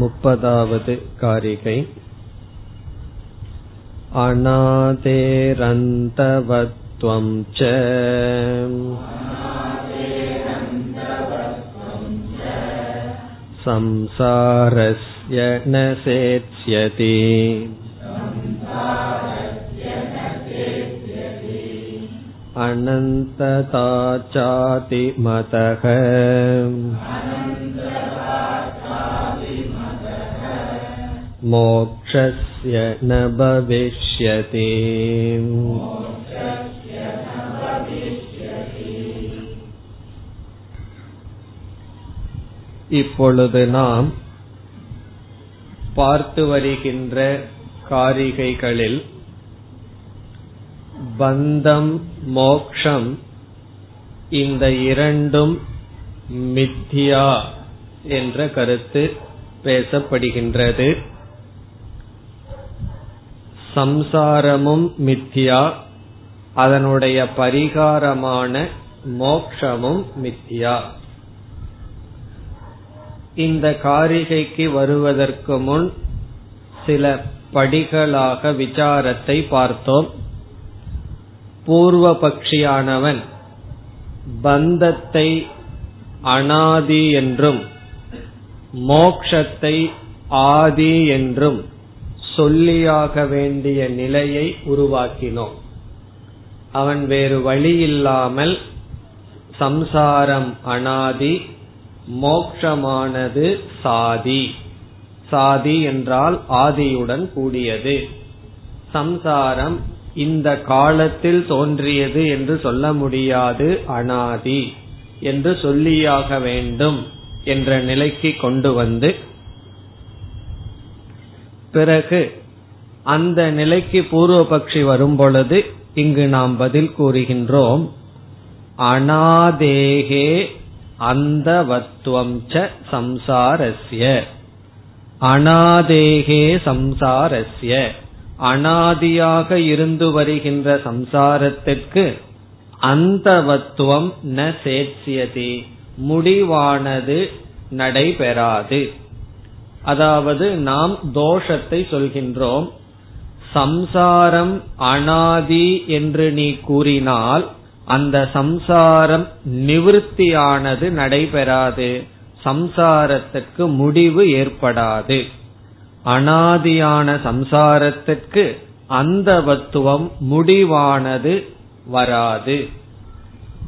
मुपदावद् कारिकै अनादेरन्तवत्वं च संसारस्य न सेत्स्यति अनन्तता चातिमतः मोक्षस्य न भविष्यति இப்பொழுது நாம் பார்த்து வருகின்ற காரிகைகளில் பந்தம் மோக்ஷம் இந்த இரண்டும் மித்தியா என்ற கருத்து பேசப்படுகின்றது சம்சாரமும் மித்தியா அதனுடைய பரிகாரமான மோக்ஷமும் மித்தியா இந்த காரிகைக்கு வருவதற்கு முன் சில படிகளாக விசாரத்தை பார்த்தோம். பூர்வ பக்ஷியானவன் பந்தத்தை அனாதி என்றும் மோக்ஷத்தை ஆதி என்றும் சொல்லியாக வேண்டிய நிலையை உருவாக்கினோம். அவன் வேறு வழி இல்லாமல் சம்சாரம் அனாதி மோக்ஷமானது சாதி. சாதி என்றால் ஆதியுடன் கூடியது. சம்சாரம் இந்த காலத்தில் தோன்றியது என்று சொல்ல முடியாது அனாதி என்று சொல்லியாக வேண்டும் என்ற நிலைக்கு கொண்டு வந்து பிறகு அந்த நிலைக்கு பூர்வபக்ஷி வரும் பொழுது இங்கு நாம் பதில் கூறுகின்றோம். அனாதேகே அந்தவத்துவம் ச சம்சாரஸ்ய. அனாதேகே சம்சாரஸ்ய. அனாதியாக இருந்து வருகின்ற சம்சாரத்திற்கு அந்தவத்துவம் ந சேட்சியதி முடிவானது நடைபெறாது. அதாவது நாம் தோஷத்தை சொல்கின்றோம். சம்சாரம் அனாதி என்று நீ கூறினால் அந்த சம்சாரம் நிவிருத்தியானது நடைபெறாது. சம்சாரத்துக்கு முடிவு ஏற்படாது. அனாதியான சம்சாரத்திற்கு அந்தவத்துவம் முடிவானது வராது.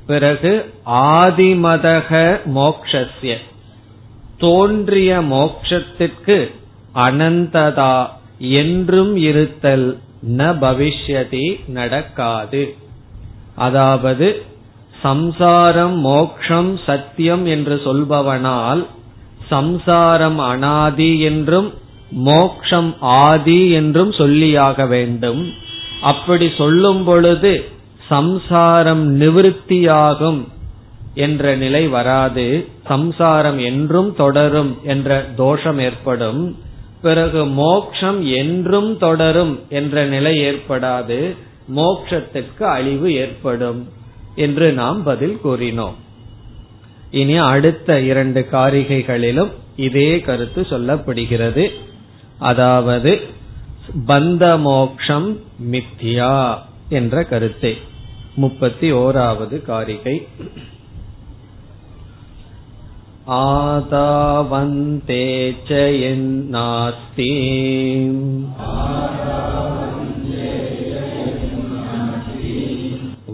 பிறகு ஆதிமதக மோக்ஷஸ்ய. தோன்றிய மோக்ஷத்திற்கு அனந்ததா என்றும் இருத்தல் ந பவிஷ்யதி நடக்காது. அதாவது சம்சாரம் மோக்ஷம் சத்தியம் என்று சொல்பவனால் சம்சாரம் அனாதி என்றும் மோக்ஷம் ஆதி என்றும் சொல்லியாக வேண்டும். அப்படி சொல்லும் பொழுது சம்சாரம் நிவிருத்தியாகும் என்ற நிலை வராது. சம்சாரம் என்றும் தொடரும் என்ற தோஷம் ஏற்படும். பிறகு மோக்ஷம் என்றும் தொடரும் என்ற நிலை ஏற்படாது. மோக்ஷத்துக்கு அழிவு ஏற்படும் என்று நாம் பதில் கூறினோம். இனி அடுத்த இரண்டு காரிகைகளிலும் இதே கருத்து சொல்லப்படுகிறது. அதாவது பந்த மோக்ஷம் மித்யா என்ற கருத்தை. முப்பத்தி ஓராவது காரிகை. आदावन्ते च यन्नास्ति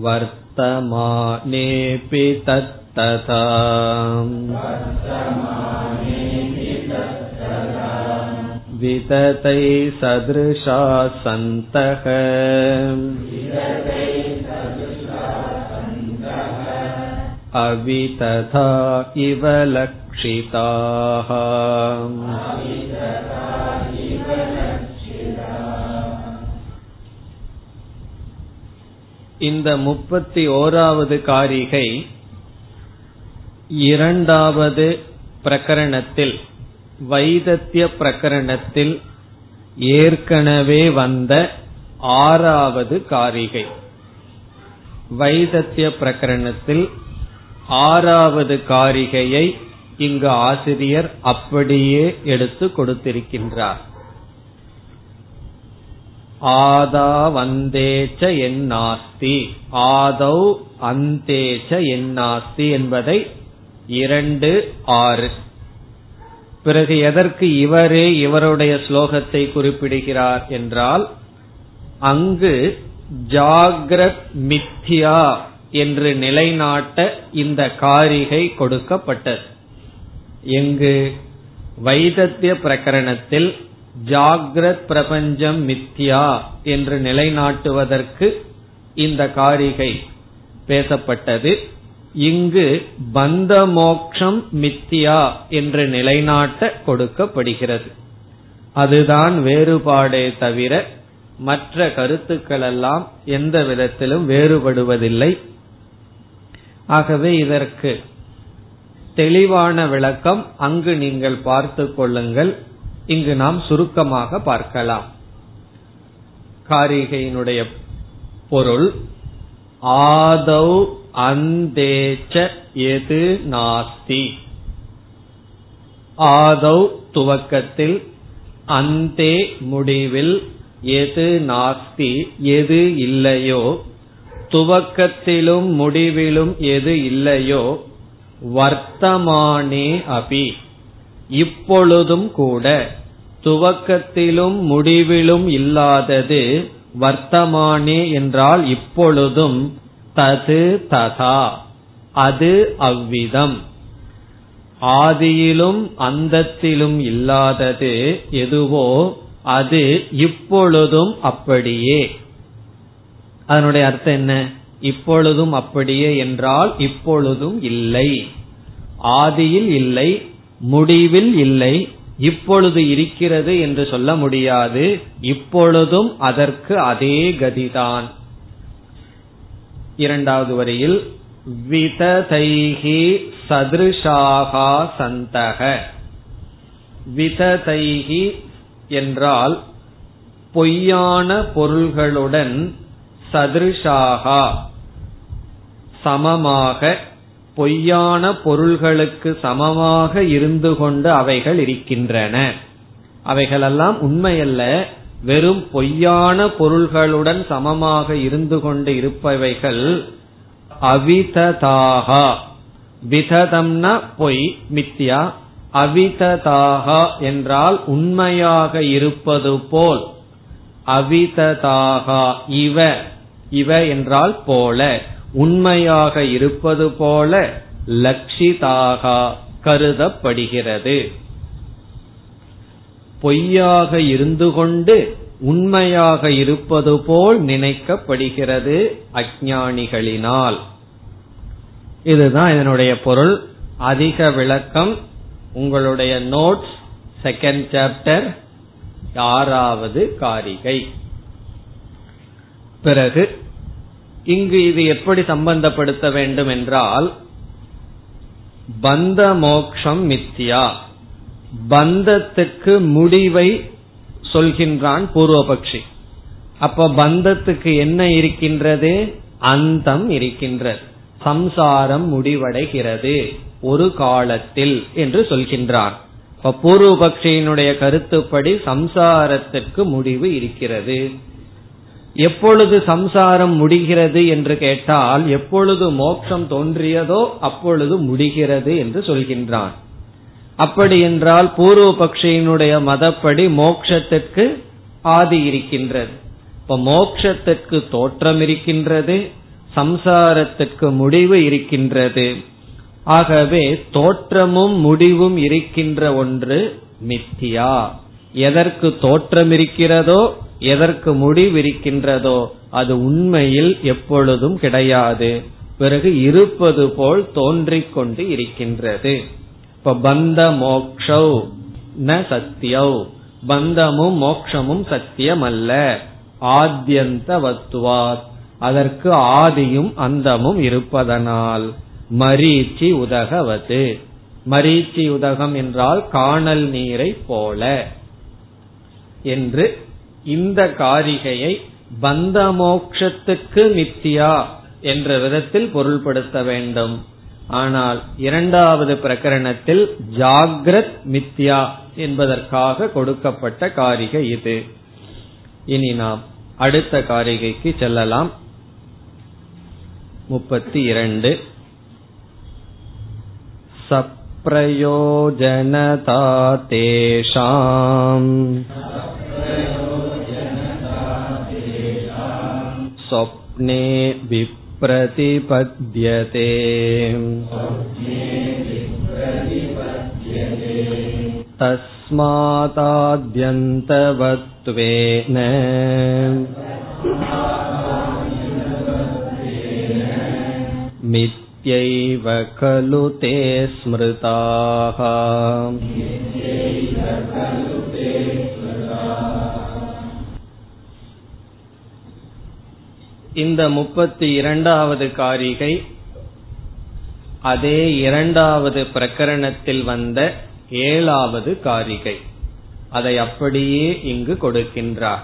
वर्तमानेऽपि तत्तथा विततै सदृशा सन्तः अवितथा इव लक्षिताः இந்த முப்பத்தி ஓராவது காரிகை இரண்டாவது பிரகரணத்தில் வைதத்திய பிரகரணத்தில் ஏற்கனவே வந்த ஆறாவது காரிகை வைதத்திய பிரகரணத்தில் ஆறாவது காரிகையை இங்கு ஆசிரியர் அப்படியே எடுத்து கொடுத்திருக்கின்றார். ஆதா வந்தேச்ச என்னாஸ்தி ஆதௌ அந்தேச்ச என்னாஸ்தி என்பதை இரண்டு ஆறு. பிறகு எதற்கு இவரே இவருடைய ஸ்லோகத்தை குறிப்பிடுகிறார் என்றால் அங்கு ஜாகிரத் மித்யா என்று நிலைநாட்ட இந்த காரிகை கொடுக்கப்பட்டது. எங்கு வைதத்திய பிரகரணத்தில் ஜாகிரத் பிரபஞ்சம் மித்யா என்று நிலைநாட்டுவதற்கு இந்த காரிகை பேசப்பட்டது. இங்கு பந்த மோக்ஷம் மித்தியா என்று நிலைநாட்ட கொடுக்கப்படுகிறது. அதுதான் வேறுபாடே தவிர மற்ற கருத்துக்கள் எல்லாம் எந்த விதத்திலும் வேறுபடுவதில்லை. ஆகவே இதற்கு தெளிவான விளக்கம் அங்கு நீங்கள் பார்த்து கொள்ளுங்கள். இங்கு நாம் சுருக்கமாக பார்க்கலாம். காரிகையினுடைய பொருள் ஆதௌ அந்தேச்ச எது நாஸ்தி? ஆதௌ துவக்கத்தில் அந்தே முடிவில் எது நாஸ்தி? எது இல்லையோ துவக்கத்திலும் முடிவிலும் எது இல்லையோ வர்த்தமானே அபி. இப்பொழுதும் கூட துவக்கத்திலும் முடிவிலும் இல்லாதது வர்த்தமானே என்றால் இப்பொழுதும் தது ததா. அது அவ்விதம். ஆதியிலும் அந்தத்திலும் இல்லாதது எதுவோ அது இப்பொழுதும் அப்படியே. அதனுடைய அர்த்தம் என்ன? இப்பொழுதும் அப்படியே என்றால் இப்பொழுதும் இல்லை. ஆதியில் இல்லை முடிவில் இல்லை இப்பொழுது இருக்கிறது என்று சொல்ல முடியாது இப்பொழுதும் அதற்கு அதே கதிதான். இரண்டாவது வரியில் விததைகி சதிருஷாகா சந்தக. விததைகி என்றால் பொய்யான பொருள்களுடன் சதிருஷாகா. சமமாக பொய்யான பொருள்களுக்கு சமமாக இருந்து கொண்டு அவைகள் இருக்கின்றன. அவைகளெல்லாம் உண்மையல்ல. வெறும் பொய்யான பொருள்களுடன் சமமாக இருந்து கொண்டு இருப்பவைகள் அவிததாகா. விததம்னா பொய் மித்யா அவிததாகா என்றால் உண்மையாக இருப்பது போல். அவிததாகா இவ. இவ என்றால் போல உண்மையாக இருப்பது போல லட்சிதாகா கருதப்படுகிறது. பொய்யாக இருந்து கொண்டு உண்மையாக இருப்பது போல் நினைக்கப்படுகிறது அஜானிகளினால் இதுதான் இதனுடைய பொருள். அதிக விளக்கம் உங்களுடைய நோட்ஸ் செகண்ட் சாப்டர் ஆறாவது காரிகை. பிறகு இங்கு இது எப்படி சம்பந்தப்படுத்த வேண்டும் என்றால் பந்த மோக்ஷம் மித்தியா பந்தத்துக்கு முடிவை சொல்கின்றான் பூர்வபக்ஷி. அப்ப பந்தத்துக்கு என்ன இருக்கின்றது? அந்தம் இருக்கின்றது. சம்சாரம் முடிவடைகிறது. ஒரு காலத்தில் என்று சொல்கின்றான். இப்ப பூர்வபக்ஷியினுடைய கருத்துப்படி சம்சாரத்திற்கு முடிவு இருக்கிறது. எப்பொழுது சம்சாரம் முடிகிறது என்று கேட்டால் எப்பொழுது மோட்சம் தோன்றியதோ அப்பொழுது முடிகிறது என்று சொல்கின்றான். அப்படி என்றால் பூர்வ பக்ஷியினுடைய மதப்படி மோக்ஷத்திற்கு ஆதி இருக்கின்றது. இப்ப மோக்ஷத்திற்கு தோற்றம் இருக்கின்றது சம்சாரத்திற்கு முடிவு இருக்கின்றது. ஆகவே தோற்றமும் முடிவும் இருக்கின்ற ஒன்று மித்தியா. எதற்கு தோற்றம் இருக்கிறதோ எதற்கு முடிவிருக்கின்றதோ அது உண்மையில் எப்பொழுதும் கிடையாது. பிறகு இருப்பது போல் தோன்றிக் கொண்டு இருக்கின்றது. இப்ப பந்த மோக்ஷௌ ந சத்தியௌ. பந்தமும் மோக்ஷமும் சத்தியம் அல்ல ஆத்யந்த வத்துவாத் அதற்கு ஆதியும் அந்தமும் இருப்பதனால் மரீச்சி உதகவது. மரீச்சி உதகம் என்றால் காணல் நீரை போல என்று இந்த காரிகையை பந்த மோக்ஷத்துக்கு மித்தியா என்ற விதத்தில் பொருள்படுத்த வேண்டும் ஆனால் இரண்டாவது பிரகரணத்தில் ஜாகிரத் மித்யா என்பதற்காக கொடுக்கப்பட்ட காரிகை இது இனி நாம் அடுத்த காரிகைக்கு செல்லலாம் முப்பத்தி இரண்டு सप्रयोजनता तेषाम् स्वप्ने विप्रतिपद्यते तस्मादाद्यन्तवत्वेन मित्यैव खलु ते स्मृताः இந்த முப்பத்தி இரண்டாவது காரிகை அதே இரண்டாவது பிரகரணத்தில் வந்த ஏழாவது காரிகை. அதை அப்படியே இங்கு கொடுக்கின்றார்.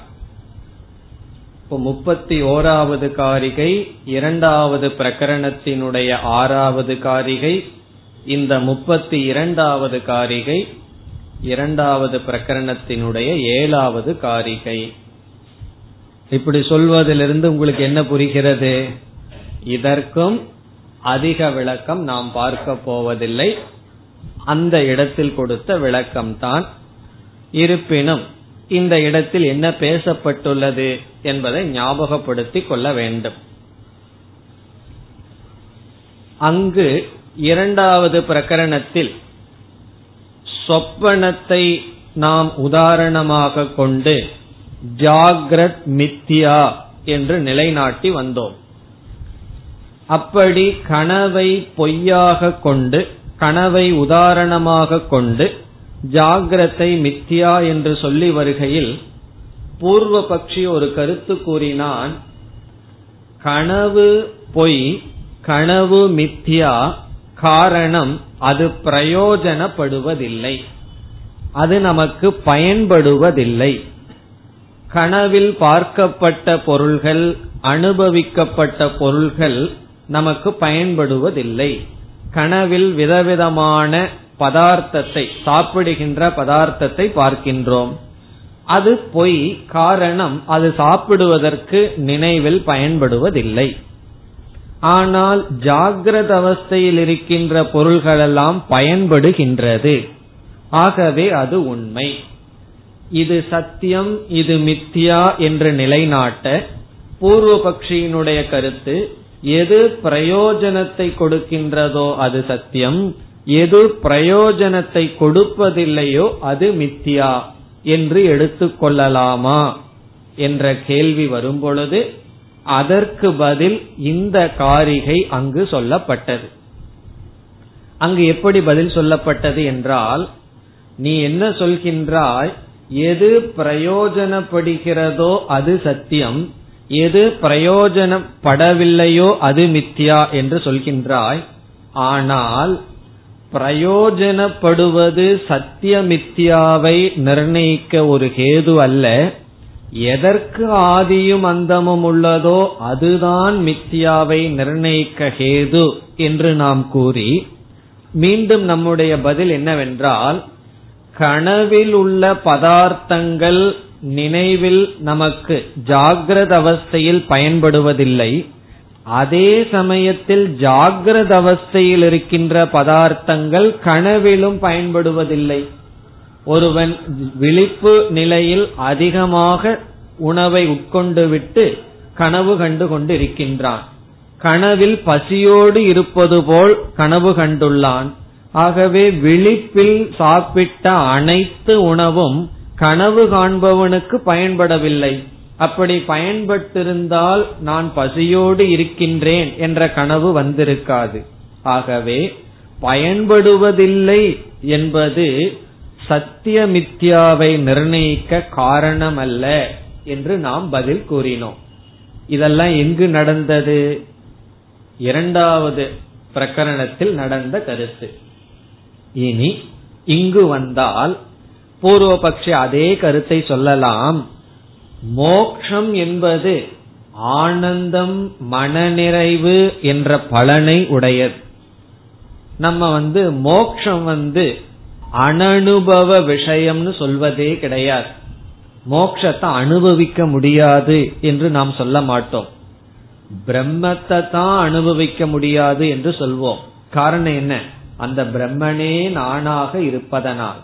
இப்போ முப்பத்தி ஓராவது காரிகை இரண்டாவது பிரகரணத்தினுடைய ஆறாவது காரிகை இந்த முப்பத்தி இரண்டாவது காரிகை இரண்டாவது பிரகரணத்தினுடைய ஏழாவது காரிகை. இப்படி சொல்வதிலிருந்து உங்களுக்கு என்ன புரிகிறது? இதற்கும் அதிக விளக்கம் நாம் பார்க்க போவதில்லை. அந்த இடத்தில் கொடுத்த விளக்கம்தான். இருப்பினும் இந்த இடத்தில் என்ன பேசப்பட்டுள்ளது என்பதை ஞாபகப்படுத்திக் கொள்ள வேண்டும். அங்கு இரண்டாவது பிரகரணத்தில் சொப்பனத்தை நாம் உதாரணமாக கொண்டு ஜாகிரத் மித்யா என்று நிலைநாட்டி வந்தோம். அப்படி கனவை பொய்யாக கொண்டு கனவை உதாரணமாக கொண்டு ஜாகிரத்தை மித்யா என்று சொல்லி வருகையில் பூர்வ பக்ஷி ஒரு கருத்து கூறினான் கனவு பொய் கனவு மித்யா காரணம் அது பிரயோஜனப்படுவதில்லை. அது நமக்கு பயன்படுவதில்லை. கனவில் பார்க்கப்பட்ட பொருள்கள் அனுபவிக்கப்பட்ட பொருள்கள் நமக்கு பயன்படுவதில்லை. கனவில் விதவிதமான பதார்த்தத்தை சாப்பிடுகின்ற பதார்த்தத்தை பார்க்கின்றோம். அது பொய் காரணம் அது சாப்பிடுவதற்கு நினைவில் பயன்படுவதில்லை. ஆனால் ஜாகிரத அவஸ்தையில் இருக்கின்ற பொருள்களெல்லாம் பயன்படுகின்றது. ஆகவே அது உண்மை. இது சத்தியம் இது மித்தியா என்று நிலைநாட்ட பூர்வ பக்ஷியினுடைய கருத்து எது பிரயோஜனத்தை கொடுக்கின்றதோ அது சத்தியம் எது பிரயோஜனத்தை கொடுப்பதில்லையோ அது மித்தியா என்று எடுத்துக்கொள்ளலாமா என்ற கேள்வி வரும்பொழுது அதற்கு பதில் இந்த காரிகை அங்கு சொல்லப்பட்டது. அங்கு எப்படி பதில் சொல்லப்பட்டது என்றால் நீ என்ன சொல்கின்றாய்? எது பிரயோஜனப்படுகிறதோ அது சத்தியம். எது பிரயோஜனப்படவில்லையோ அது மித்யா என்று சொல்கின்றாய். ஆனால் பிரயோஜனப்படுவது சத்தியமித்யாவை நிர்ணயிக்க ஒரு கேது அல்ல. எதற்கு ஆதியும் அந்தமும் உள்ளதோ அதுதான் மித்யாவை நிர்ணயிக்க ஹேது என்று நாம் கூறி மீண்டும் நம்முடைய பதில் என்னவென்றால் கனவில் உள்ள பதார்த்தங்கள் நினைவில் நமக்கு ஜாகிரத அவஸ்தையில் பயன்படுவதில்லை. அதே சமயத்தில் ஜாகிரத அவஸ்தையில் இருக்கின்ற பதார்த்தங்கள் கனவிலும் பயன்படுவதில்லை. ஒருவன் விழிப்பு நிலையில் அதிகமாக உணவை உட்கொண்டு விட்டு கனவு கண்டு கொண்டு இருக்கின்றான் கனவில் பசியோடு இருப்பது போல் கனவு கண்டுள்ளான். ஆகவே விழிப்பில் சாப்பிட்ட அனைத்து உணவும் கனவு காண்பவனுக்கு பயன்படவில்லை. அப்படி பயன்பட்டிருந்தால் நான் பசியோடு இருக்கின்றேன் என்ற கனவு வந்திருக்காது. ஆகவே பயன்படுவதில்லை என்பது சத்தியமித்யாவை நிர்ணயிக்க காரணமல்ல என்று நாம் பதில் கூறினோம். இதெல்லாம் எங்கு நடந்தது? இரண்டாவது பிரகரணத்தில் நடந்த கருத்து. இனி இங்கு வந்தால் பூர்வபக்ஷி அதே கருத்தை சொல்லலாம். மோக்ஷம் என்பது ஆனந்தம் மனநிறைவு என்ற பலனை உடையது. நம்ம வந்து மோக்ஷம் வந்து அனனுபவ விஷயம்னு சொல்வதே கிடையாது. மோக்ஷத்தை அனுபவிக்க முடியாது என்று நாம் சொல்ல மாட்டோம். பிரம்மத்தை தான் அனுபவிக்க முடியாது என்று சொல்வோம். காரணம் என்ன? அந்த பிரம்மனே நானாக இருப்பதனால்.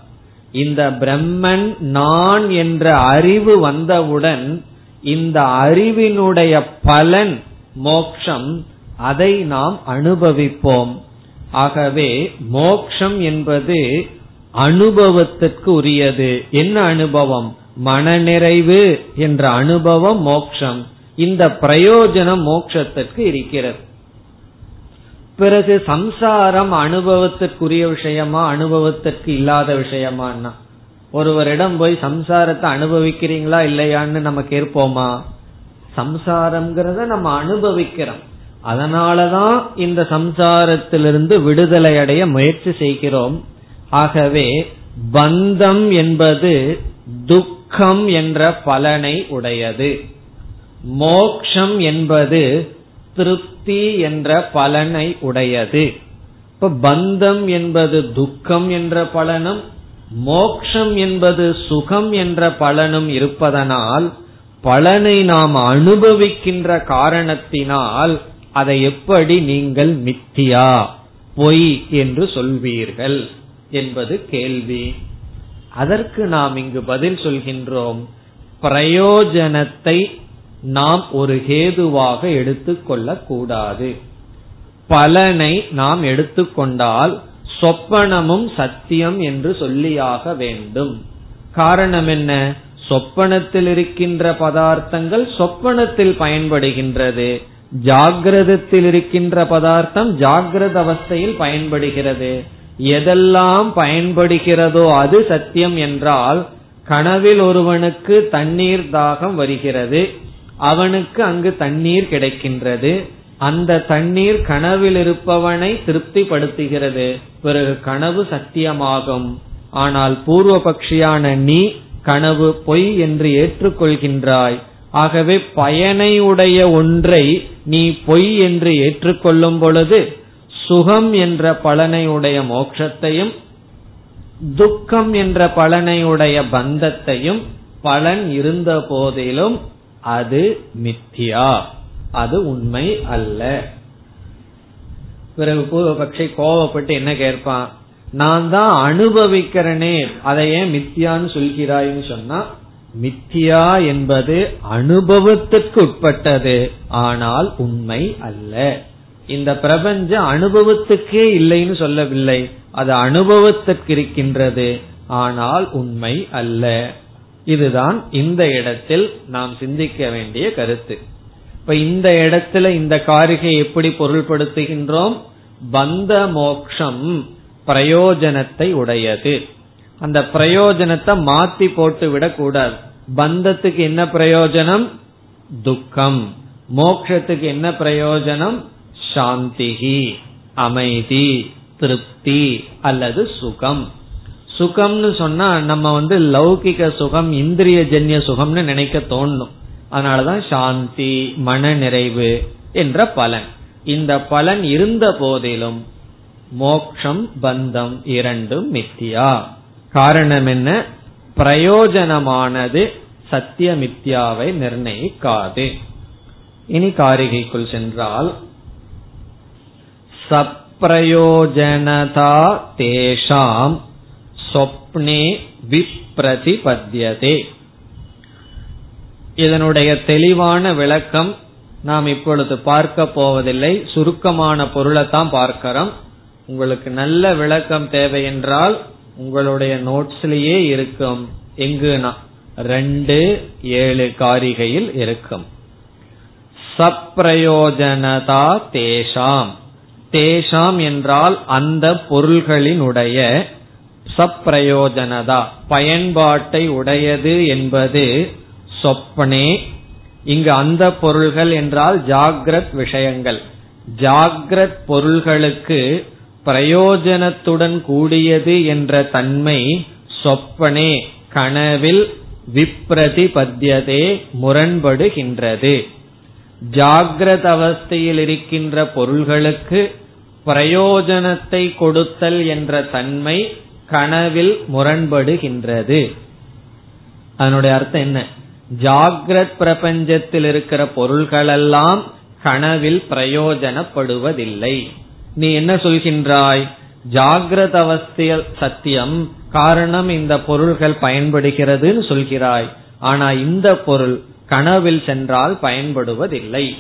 இந்த பிரம்மன் நான் என்ற அறிவு வந்தவுடன் இந்த அறிவினுடைய பலன் மோக்ஷம் அதை நாம் அனுபவிப்போம். ஆகவே மோக்ஷம் என்பது அனுபவத்திற்கு உரியது. என்ன அனுபவம்? மனநிறைவு என்ற அனுபவம் மோக்ஷம். இந்த பிரயோஜனம் மோக்ஷத்திற்கு இருக்கிறது. பிறகு சம்சாரம் அனுபவத்திற்குரிய விஷயமா அனுபவத்திற்கு இல்லாத விஷயமானா ஒருவரிடம் போய் சம்சாரத்தை அனுபவிக்கிறீங்களா இல்லையான்னு நம்ம கேட்போமா? சம்சாரம்ங்கிறத நம்ம அனுபவிக்கிறோம். அதனாலதான் இந்த சம்சாரத்திலிருந்து விடுதலை அடைய முயற்சி செய்கிறோம். ஆகவே பந்தம் என்பது துக்கம் என்ற பலனை உடையது. மோக்ஷம் என்பது திருப்தி என்ற பலனை உடையது. இப்ப பந்தம் என்பது துக்கம் என்ற பலனும் மோக்ஷம் என்பது சுகம் என்ற பலனும் இருப்பதனால் பலனை நாம் அனுபவிக்கின்ற காரணத்தினால் அதை எப்படி நீங்கள் மித்தியா பொய் என்று சொல்வீர்கள் என்பது கேள்வி. அதற்கு நாம் இங்கு பதில் சொல்கின்றோம் பிரயோஜனத்தை நாம் ஒரு ஹேதுவாக எடுத்துக்கொள்ளக் கூடாது பலனை நாம் எடுத்துக்கொண்டால் சொப்பனமும் சத்தியம் என்று சொல்லியாக வேண்டும். காரணம் என்ன? சொப்பனத்தில் இருக்கின்ற பதார்த்தங்கள் சொப்பனத்தில் பயன்படுகின்றது. ஜாகிரதத்தில் இருக்கின்ற பதார்த்தம் ஜாகிரத அவஸ்தையில் பயன்படுகிறது. எதெல்லாம் பயன்படுகிறதோ அது சத்தியம் என்றால் கனவில் ஒருவனுக்கு தண்ணீர் தாகம் வருகிறது. அவனுக்கு அங்கு தண்ணீர் கிடைக்கின்றது. அந்த தண்ணீர் கனவில் இருப்பவனை திருப்திப்படுத்துகிறது. பிறகு கனவு சத்தியமாகும். ஆனால் பூர்வ பட்சியான நீ கனவு பொய் என்று ஏற்றுக்கொள்கின்றாய். ஆகவே பயனை உடைய ஒன்றை நீ பொய் என்று ஏற்றுக்கொள்ளும் பொழுது சுகம் என்ற பலனை உடைய மோட்சத்தையும் துக்கம் என்ற பலனை உடைய பந்தத்தையும் பலன் இருந்த போதிலும் அது மித்தியா. அது உண்மை அல்ல. பிறகு பூர்வபக்ஷி கோவப்பட்டு என்ன கேட்பான்? நான் தான் அனுபவிக்கிறனே. அதை ஏன் மித்தியான்னு சொல்கிறாய்னு சொன்னா மித்தியா என்பது அனுபவத்துக்கு உட்பட்டது ஆனால் உண்மை அல்ல. இந்த பிரபஞ்சம் அனுபவத்துக்கே இல்லைன்னு சொல்லவில்லை. அது அனுபவத்திற்கு இருக்கின்றது ஆனால் உண்மை அல்ல. இதுதான் இந்த இடத்தில் நாம் சிந்திக்க வேண்டிய கருத்து. இப்ப இந்த இடத்துல இந்த காரிகை எப்படி பொருள்படுத்துகின்றோம்? பந்த மோக்ஷம் பிரயோஜனத்தை உடையது. அந்த பிரயோஜனத்தை மாத்தி போட்டு விடக்கூடாது பந்தத்துக்கு என்ன பிரயோஜனம்? துக்கம். மோக்ஷத்துக்கு என்ன பிரயோஜனம்? சாந்திகி அமைதி திருப்தி அல்லது சுகம். சுகம்னு சொன்னா நம்ம வந்து லௌகிக சுகம் இந்திரிய ஜன்ய சுகம்னு நினைக்க தோணும். அதனாலதான் சாந்தி மன நிறைவு என்ற பலன். இந்த பலன் இருந்த போதிலும் மோக்ஷம் பந்தம் இரண்டும் மித்தியா. காரணம் என்ன? பிரயோஜனமானது சத்திய மித்யாவை நிர்ணயிக்காது. இனி காரிகைக்குள் சென்றால் சப்ரயோஜனதா தேஷாம் சொப்னே விப்ரதிபத்தியதே இதனுடைய தெளிவான விளக்கம் நாம் இப்பொழுது பார்க்க போவதில்லை. சுருக்கமான பொருளை தான் பார்க்கிறோம். உங்களுக்கு நல்ல விளக்கம் தேவை என்றால் உங்களுடைய நோட்ஸ்லயே இருக்கும். எங்குனா? ரெண்டு ஏழு காரிகையில் இருக்கும். சப்ரயோஜனதா தேஷாம். தேஷாம் என்றால் அந்த பொருள்களினுடைய சப்ரயோஜனதா. பயன்பாட்டை உடையது என்பது சொப்பனே. இங்கு அந்த பொருள்கள் என்றால் ஜாகிரத் விஷயங்கள். ஜாகிரத் பொருள்களுக்கு பிரயோஜனத்துடன் கூடியது என்ற தன்மை சொப்பனே. கனவில் விப்ரதிபத்தியதே முரண்படுகின்றது. ஜாகிரத அவஸ்தையில் இருக்கின்ற பொருள்களுக்கு பிரயோஜனத்தை கொடுத்தல் என்ற தன்மை கனவில் முரண்படுகின்றது. அதனுடைய அர்த்தம் என்ன? ஜாகிரத் பிரபஞ்சத்தில் இருக்கிற பொருள்களெல்லாம் கனவில் பிரயோஜனப்படுவதில்லை. நீ என்ன சொல்கின்றாய்? ஜாகிரத அவஸ்தையில் சத்தியம் காரணம் இந்த பொருள்கள் பயன்படுகிறதுன்னு சொல்கிறாய். ஆனா இந்த பொருள் கனவில் சென்றால் பயன்படுவதில்லை.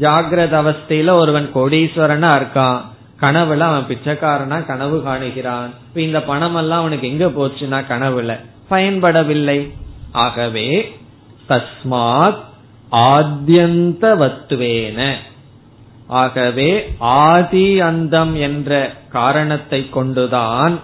ஜாகிரத அவஸ்தையில ஒருவன் கோடீஸ்வரனா இருக்கான். கனவுல அவன் பிச்சைக்காரனா கனவு காணுகிறான். இப்ப இந்த பணம் எல்லாம் அவனுக்கு எங்க போச்சுன்னா கனவுல. பயன்படவில்லை. ஆகவே தஸ்மாத் ஆத்தியந்தவத்துவேன ஆகவே ஆதி அந்தம் என்ற காரணத்தை கொண்டுதான்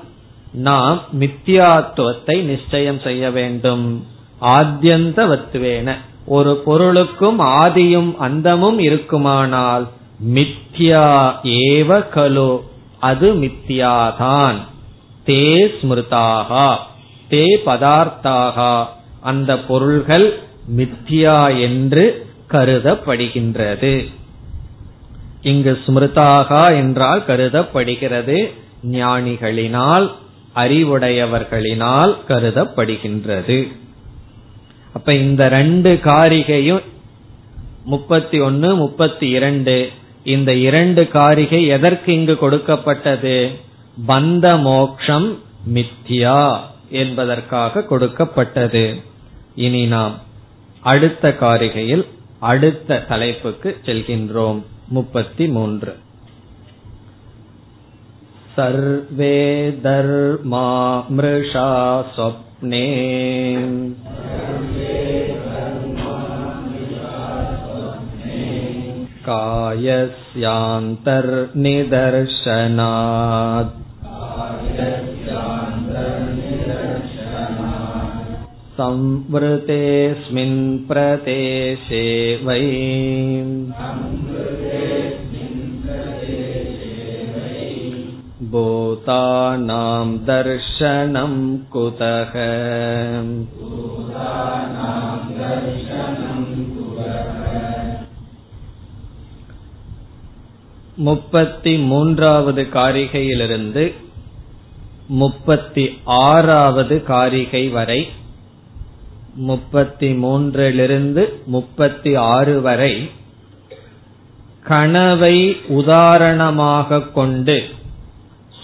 நாம் மித்தியாத்துவத்தை நிச்சயம் செய்ய வேண்டும். ஆத்தியந்தவத்துவேன ஒரு பொருளுக்கும் ஆதியும் அந்தமும் இருக்குமானால் மித்யா ஏவ கலோ. அது மித்தியாதான் தே ஸ்மிருதாகா. தே பதார்த்தாகா. அந்த பொருள்கள் மித்தியா என்று கருதப்படுகின்றது. இங்கு ஸ்மிருதாகா என்றால் கருதப்படுகிறது. ஞானிகளினால் அறிவுடையவர்களினால் கருதப்படுகின்றது. அப்ப இந்த ரெண்டு காரிகையும் முப்பத்தி ஒன்னு முப்பத்தி இரண்டு இந்த இரண்டு காரிகை எதற்கு இங்கு கொடுக்கப்பட்டது பந்த மோக்ஷம் மித்யா என்பதற்காக கொடுக்கப்பட்டது இனி நாம் அடுத்த காரிகையில் அடுத்த தலைப்புக்கு செல்கின்றோம் முப்பத்தி மூன்று सर्वे धर्मा मृषा स्वप्ने कायस्यान्तर्निदर्शनात् संवृतेऽस्मिन् प्रदेशे वै भूतानां दर्शनं कुतः முப்பத்தி மூன்றாவது காரிகையிலிருந்து முப்பத்தி ஆறாவது காரிகை வரை முப்பத்தி மூன்றிலிருந்து முப்பத்தி ஆறு வரை கனவை உதாரணமாக கொண்டு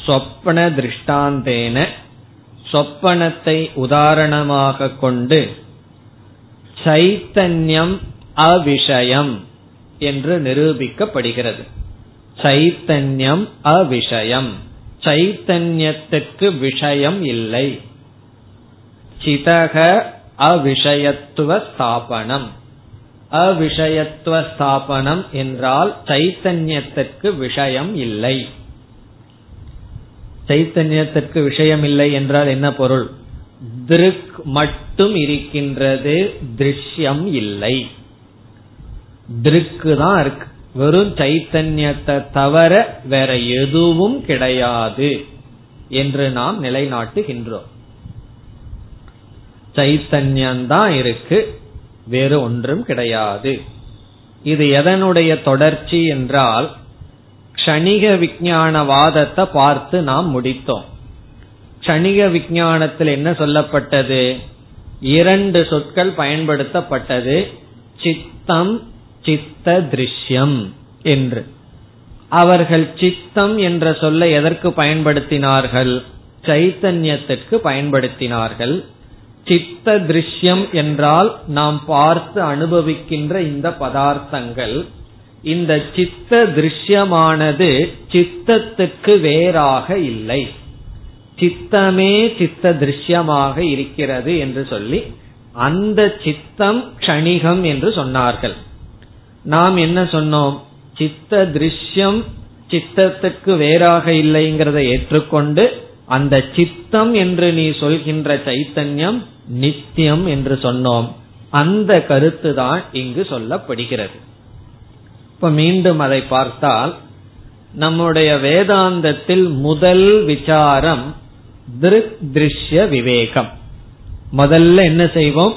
சொப்பன திருஷ்டாந்தேன சொப்பனத்தை உதாரணமாக கொண்டு சைத்தன்யம் அவிஷயம் என்று நிரூபிக்கப்படுகிறது. சைத்தன்யம் அவிஷயம். சைத்தன்யத்துக்கு விஷயம் இல்லை. சிதக அவிஷயத்துவ ஸ்தாபனம். அவிஷயத்துவ ஸ்தாபனம் என்றால் சைத்தன்யத்திற்கு விஷயம் இல்லை. சைத்தன்யத்திற்கு விஷயம் இல்லை என்றால் என்ன பொருள்? திருக் மட்டும் இருக்கின்றது திருஷ்யம் இல்லை. திருக்கு தான் இருக்கு. வெறும் சைத்தன்யத்தை தவிர வேற எதுவும் கிடையாது என்று நாம் நிலைநாட்டுகின்றோம். சைத்தன்யம்தான் இருக்கு வேறு ஒன்றும் கிடையாது. இது எதனுடைய தொடர்ச்சி என்றால் கணிக விஞ்ஞானவாதத்தை பார்த்து நாம் முடித்தோம். கணிக விஞ்ஞானத்தில் என்ன சொல்லப்பட்டது? இரண்டு சொற்கள் பயன்படுத்தப்பட்டது. சித்தம் சித்த திருஷ்யம் என்று. அவர்கள் சித்தம் என்ற சொல்லை எதற்கு பயன்படுத்தினார்கள்? சைத்தன்யத்திற்கு பயன்படுத்தினார்கள். சித்த திருஷ்யம் என்றால் நாம் பார்த்து அனுபவிக்கின்ற இந்த பதார்த்தங்கள். இந்த சித்த திருஷ்யமானது சித்தத்துக்கு வேறாக இல்லை. சித்தமே சித்த திருஷ்யமாக இருக்கிறது என்று சொல்லி அந்த சித்தம் கணிகம் என்று சொன்னார்கள். நாம் என்ன சொன்னோம்? சித்த திருஷ்யம் சித்தத்துக்கு வேறாக இல்லைங்கிறத ஏற்றுக்கொண்டு அந்த சித்தம் என்று நீ சொல்கின்ற சைத்தன்யம் நித்தியம் என்று சொன்னோம். அந்த கருத்து தான் இங்கு சொல்லப்படுகிறது. இப்ப மீண்டும் அதை பார்த்தால் நம்முடைய வேதாந்தத்தில் முதல் விசாரம் திருக் திருஷ்ய விவேகம். முதல்ல என்ன செய்வோம்?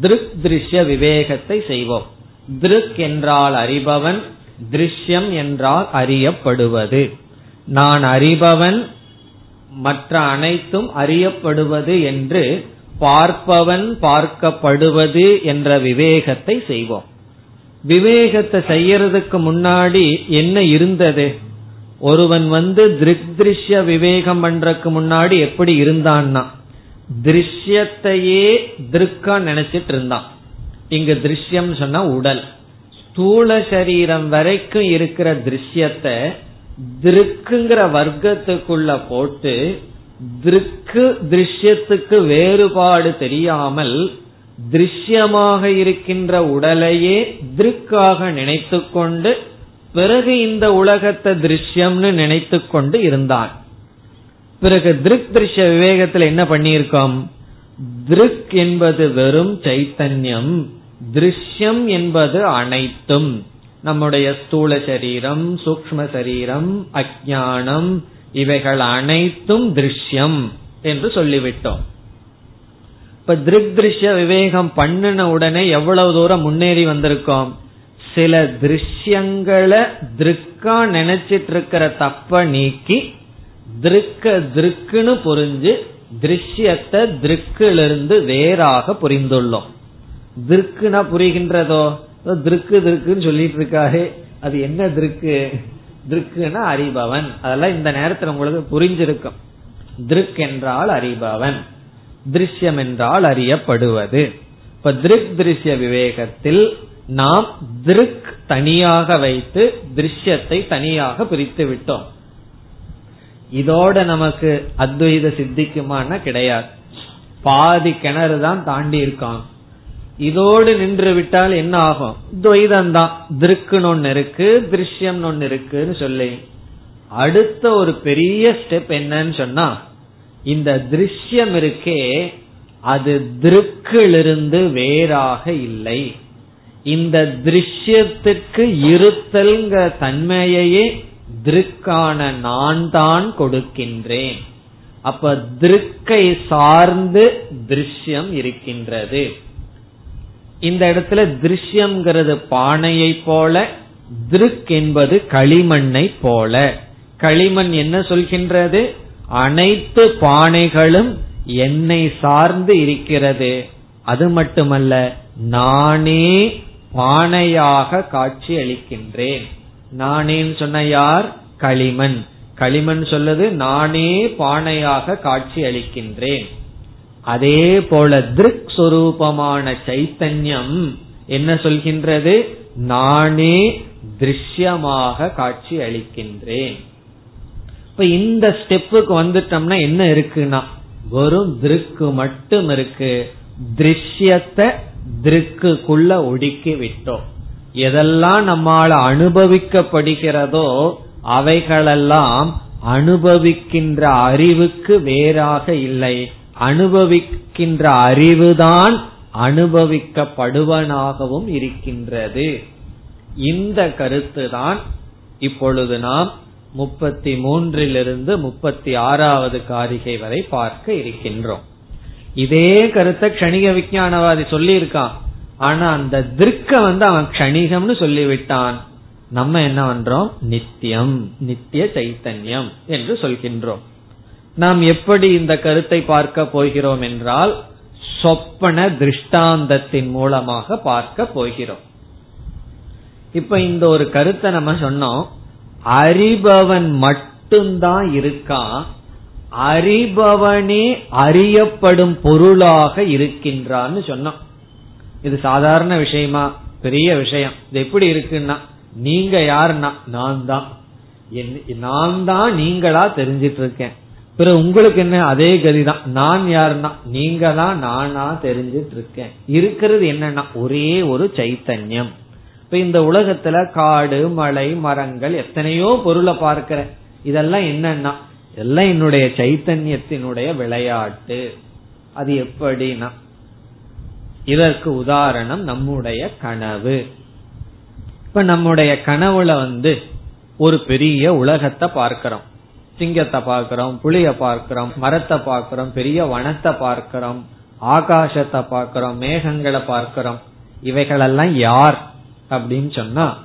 திருக் திருஷ்ய விவேகத்தை செய்வோம். திருக் என்றால் அறிபவன் திருஷ்யம் என்றால் அறியப்படுவது. நான் அறிபவன் மற்ற அனைத்தும் அறியப்படுவது என்று பார்ப்பவன் பார்க்கப்படுவது என்ற விவேகத்தை செய்வோம். விவேகத்தை செய்யறதுக்கு முன்னாடி என்ன இருந்தது? ஒருவன் வந்து திருஷ்ய விவேகம் பண்றதுக்கு முன்னாடி எப்படி இருந்தான்னா திருஷ்யத்தையே திருக்கா நினைச்சிட்டு இருந்தான். இங்கு திருஷ்யம் சொன்னா உடல். ஸ்தூல சரீரம் வரைக்கும் இருக்கிற திருஷ்யத்தை திருக்குங்கிற வர்க்கத்துக்குள்ள போட்டு திருக்கு திருஷ்யத்துக்கு வேறுபாடு தெரியாமல் திருஷ்யமாக இருக்கின்ற உடலையே திருக்காக நினைத்து கொண்டு பிறகு இந்த உலகத்தை திருஷ்யம்னு நினைத்து கொண்டு இருந்தான் பிறகு திருக் திருஷ்ய விவேகத்தில் என்ன பண்ணியிருக்கோம்? திருக் என்பது வெறும் சைத்தன்யம். திருஷ்யம் என்பது அனைத்தும். நம்முடைய ஸ்தூல சரீரம் சூக்ம சரீரம் அஜானம் இவைகள் அனைத்தும் திருஷ்யம் என்று சொல்லிவிட்டோம். இப்ப திருக் திருஷ்ய விவேகம் பண்ணின உடனே எவ்வளவு தூரம் முன்னேறி வந்திருக்கோம்? சில திருஷ்யங்களை திருக்கா நினைச்சிட்டு இருக்கிற தப்ப நீக்கி திருக்க திருக்குன்னு புரிஞ்சு திருஷ்யத்தை திருக்கிலிருந்து வேறாக புரிந்துள்ளோம். திருக்குனா புரிகின்றதோ? திருக்கு திருக்குன்னு சொல்லிட்டு இருக்காரு அது என்ன திருக்கு? திருக்குன்னா அறிபவன். அதெல்லாம் இந்த நேரத்தில் உங்களுக்கு புரிஞ்சிருக்கும். திருக் என்றால் அறிபவன். திருஷ்யம் என்றால் அறியப்படுவது. இப்ப திருக் திருஷ்ய விவேகத்தில் நாம் திருக் தனியாக வைத்து திருஷ்யத்தை தனியாக பிரித்து விட்டோம். இதோட நமக்கு அத்வைத சித்திக்குமான கிடையாது. பாதி கிணறு தான் தாண்டி இருக்கான். இதோடு நின்று விட்டால் என்ன ஆகும்? துவைதம் தான் திருக்குன்னு ஒன்னு இருக்கு திருஷ்யம் ஒன்னு இருக்குன்னு சொல்லி. அடுத்த ஒரு பெரிய ஸ்டெப் என்னன்னு சொன்னா இந்த திருஷ்யம் இருக்கே அது திருக்கிலிருந்து வேறாக இல்லை. இந்த திருஷ்யத்துக்கு இருத்தல்ங்கிற தன்மையையே திருக்கான நான் தான் கொடுக்கின்றேன். அப்ப திருக்கை சார்ந்து திருஷ்யம் இருக்கின்றது. இந்த இடத்துல திருஷ்யம்ங்கிறது பானையை போல திருக் என்பது களிமண்ணை போல. களிமண் என்ன சொல்கின்றது? அனைத்து பானைகளும் என்னை சார்ந்து இருக்கிறது. அது மட்டுமல்ல நானே பானையாக காட்சி அளிக்கின்றேன். நானேன்னு சொன்ன யார்? களிமண். களிமண் சொல்லுது நானே பானையாக காட்சி அளிக்கின்றேன். அதே போல திருக் சொரூபமான சைத்தன்யம் என்ன சொல்கின்றது? நானே திருஷ்யமாக காட்சி அளிக்கின்றேன். இப்ப இந்த ஸ்டெப்புக்கு வந்துட்டோம்னா என்ன இருக்குன்னா வெறும் திருக்கு மட்டும் இருக்கு. திருஷ்யத்தை திருக்குள்ள ஒடுக்கி விட்டோம். எதெல்லாம் நம்மால் அனுபவிக்கப்படுகிறதோ அவைகளெல்லாம் அனுபவிக்கின்ற அறிவுக்கு வேறாக இல்லை. அனுபவிக்கின்ற அறிவுதான் அனுபவிக்கப்படுவனாகவும் இருக்கின்றது. இந்த கருத்துதான் இப்பொழுது நாம் முப்பத்தி மூன்றிலிருந்து முப்பத்தி ஆறாவது காரிகை வரை பார்க்க இருக்கின்றோம். இதே கருத்தை கணிக விஞ்ஞானவாதி சொல்லியிருக்கான். ஆனா அந்த திருக்க வந்து அவன் கணிகம்னு சொல்லிவிட்டான். நம்ம என்ன பண்றோம்? நித்தியம் நித்திய சைத்தன்யம் என்று சொல்கின்றோம். நாம் எப்படி இந்த கருத்தை பார்க்க போகிறோம் என்றால் சொப்பன திருஷ்டாந்தத்தின் மூலமாக பார்க்க போகிறோம். இப்ப இந்த ஒரு கருத்தை நம்ம சொன்னோம் அறிபவன் மட்டும்தான் இருக்கான் அறிபவனே அறியப்படும் பொருளாக இருக்கின்றான்னு சொன்னோம். இது சாதாரண விஷயமா? பெரிய விஷயம். இது எப்படி இருக்குன்னா நீங்க யாருன்னா? நான் தான் நான் தான் நீங்களா தெரிஞ்சிட்டு இருக்கேன் பிறகு உங்களுக்கு என்ன? அதே கதிதான். நான் யாருன்னா? நீங்க தான் நானா தெரிஞ்சிட்டு இருக்கேன் இருக்கிறது என்னன்னா? ஒரே ஒரு சைத்தன்யம். இப்ப இந்த உலகத்துல காடு மலை மரங்கள் எத்தனையோ பொருளை பார்க்கிற இதெல்லாம் என்னன்னா? எல்லாம் என்னுடைய சைத்தன்யத்தினுடைய விளையாட்டு. அது எப்படின்னா? இதற்கு உதாரணம் நம்முடைய கனவு. இப்ப நம்முடைய கனவுல வந்து ஒரு பெரிய உலகத்தை பார்க்கிறோம். சிங்கத்தை பார்க்கிறோம் புளிய பார்க்கிறோம் மரத்தை பார்க்கிறோம் பெரிய வனத்தை பார்க்கிறோம் ஆகாசத்தை பார்க்கிறோம் மேகங்களை பார்க்கிறோம். இவைகளெல்லாம் யார் அப்படின்னு சொன்னா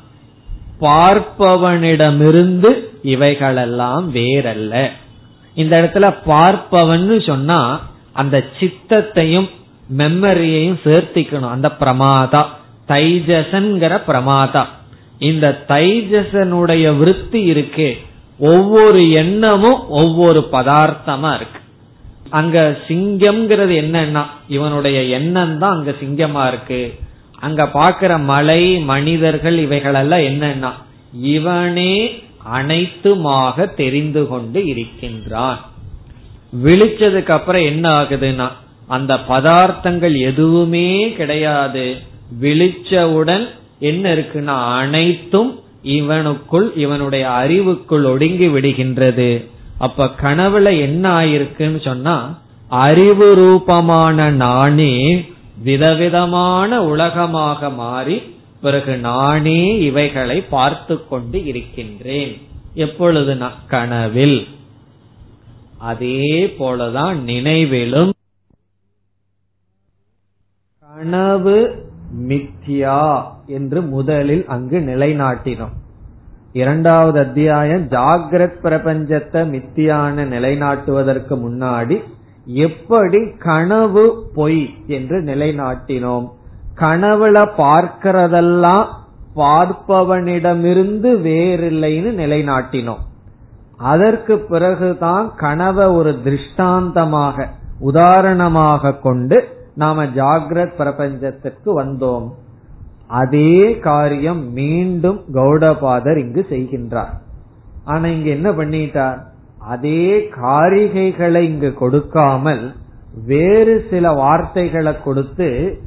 பார்ப்பவனிடமிருந்து இவைகளெல்லாம் வேறல்ல. இந்த இடத்துல பார்ப்பவன் சொன்னா அந்த சித்தத்தையும் மெமரியையும் சேர்த்திக்கணும். அந்த பிரமாதா தைஜசன்கிற பிரமாதா. இந்த தைஜசனுடைய விருத்தி இருக்கே. ஒவ்வொரு எண்ணமும் ஒவ்வொரு பதார்த்தமா இருக்கு. அங்க சிங்கம்ங்கிறது என்னன்னா இவனுடைய எண்ணம் தான் அங்க சிங்கமா இருக்கு. அங்க பாக்குற மலை மனிதர்கள் இவைகளெல்லாம் என்னன்னா இவனே அனைத்துமாக தெரிந்து கொண்டு இருக்கின்றான். விழிச்சதுக்கு அப்புறம் என்ன ஆகுதுன்னா அந்த பதார்த்தங்கள் எதுவுமே கிடையாது. விழிச்சவுடன் என்ன இருக்குன்னா அனைத்தும் இவனுக்குள் இவனுடைய அறிவுக்குள் ஒடுங்கி விடுகின்றது. அப்ப கனவுல என்ன ஆயிருக்குன்னு சொன்னா அறிவு ரூபமான நானே விதவிதமான உலகமாக மாறி பிறகு நானே இவைகளை பார்த்து கொண்டு இருக்கின்றேன். எப்பொழுது கனவில். அதே போலதான் நினைவிலும். கனவு மித்யா என்று முதலில் அங்கு நிலைநாட்டினோம். இரண்டாவது அத்தியாயம் ஜாகிரத் பிரபஞ்சத்தை மித்தியான நிலைநாட்டுவதற்கு முன்னாடி எப்படி கனவு பொய் என்று நிலைநாட்டினோம். கனவுல பார்க்கிறதெல்லாம் பார்ப்பவனிடமிருந்து வேறில்லைன்னு நிலைநாட்டினோம். அதற்கு பிறகுதான் கனவை ஒரு திருஷ்டாந்தமாக உதாரணமாக கொண்டு நாம ஜாகிரத் பிரபஞ்சத்திற்கு வந்தோம். அதே காரியம் மீண்டும் கௌடபாதர் இங்கு செய்கின்றார். ஆனா இங்க என்ன பண்ணிட்டார்? அதே காரிகைகளை இங்கு கொடுக்காமல் வேறு சில வார்த்தைகளை கொடுத்து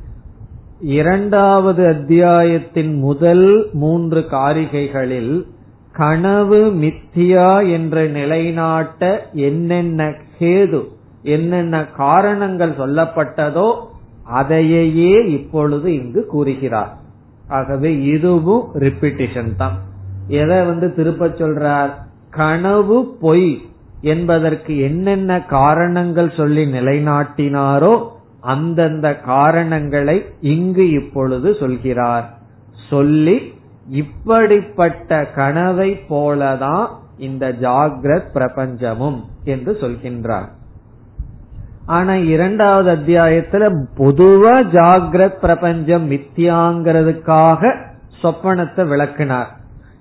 இரண்டாவது அத்தியாயத்தின் முதல் மூன்று காரிகைகளில் கனவு மித்தியா என்ற நிலைநாட்ட என்னென்ன கேது என்னென்ன காரணங்கள் சொல்லப்பட்டதோ அதையே இப்பொழுது இங்கு கூறுகிறார். ஆகவே இதுவும் ரிப்பிட்டிஷன் தான். எதை வந்து திருப்ப சொல்றார்? கனவு பொய் என்பதற்கு என்னென்ன காரணங்கள் சொல்லி நிலைநாட்டினாரோ அந்தந்த காரணங்களை இங்கு இப்பொழுது சொல்கிறார். சொல்லி இப்படிப்பட்ட கனவை போலதான் இந்த ஜாகிரத் பிரபஞ்சமும் என்று சொல்கின்றார். ஆனா இரண்டாவது அத்தியாயத்துல பொதுவா ஜாகிரத் பிரபஞ்சம் மித்தியாங்கிறதுக்காக சொப்பனத்தை விளக்கினார்.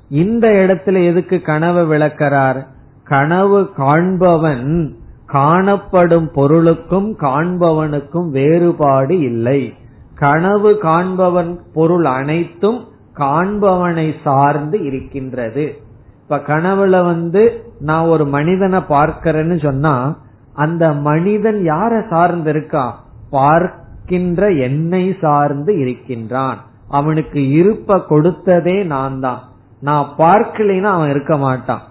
இந்த இடத்துல எதுக்கு கனவு விளக்கிறார்? கனவு காண்பவன் காணப்படும் பொருளுக்கும் காண்பவனுக்கும் வேறுபாடு இல்லை. கனவு காண்பவன் பொருள் அனைத்தும் காண்பவனை சார்ந்து இருக்கின்றது. இப்ப கனவுல வந்து நான் ஒரு மனிதனை பார்க்கிறேன்னு சொன்னா அந்த மனிதன் யார சார்ந்து இருக்கான் பார்க்கின்ற என்னை சார்ந்து இருக்கின்றான். அவனுக்கு இருப்ப கொடுத்ததே நான் தான். நான் பார்க்கலைன்னா அவன் இருக்க மாட்டான்.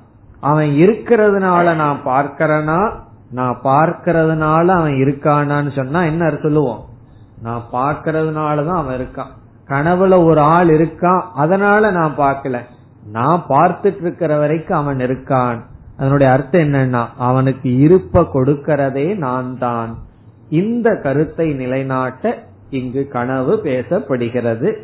அவன் இருக்கிறதுனால நான் பார்க்கிறனா? நான் பார்க்கறதுனால அவன் இருக்கானான்னு சொன்னா என்ன சொல்லுவோம்? நான் பார்க்கறதுனாலதான் அவன் இருக்கான். கனவுல ஒரு ஆள் இருக்கான் அதனால நான் பார்க்கல. நான் பார்த்துட்டு இருக்கிற வரைக்கும் அவன் இருக்கான். அதனுடைய அர்த்தம் என்னன்னா அவனுக்கு இருப்ப கொடுக்கிறதே நான் தான் இந்த கருத்தை நிலைநாட்ட இங்கு கனவு பேசப்படுகிறது.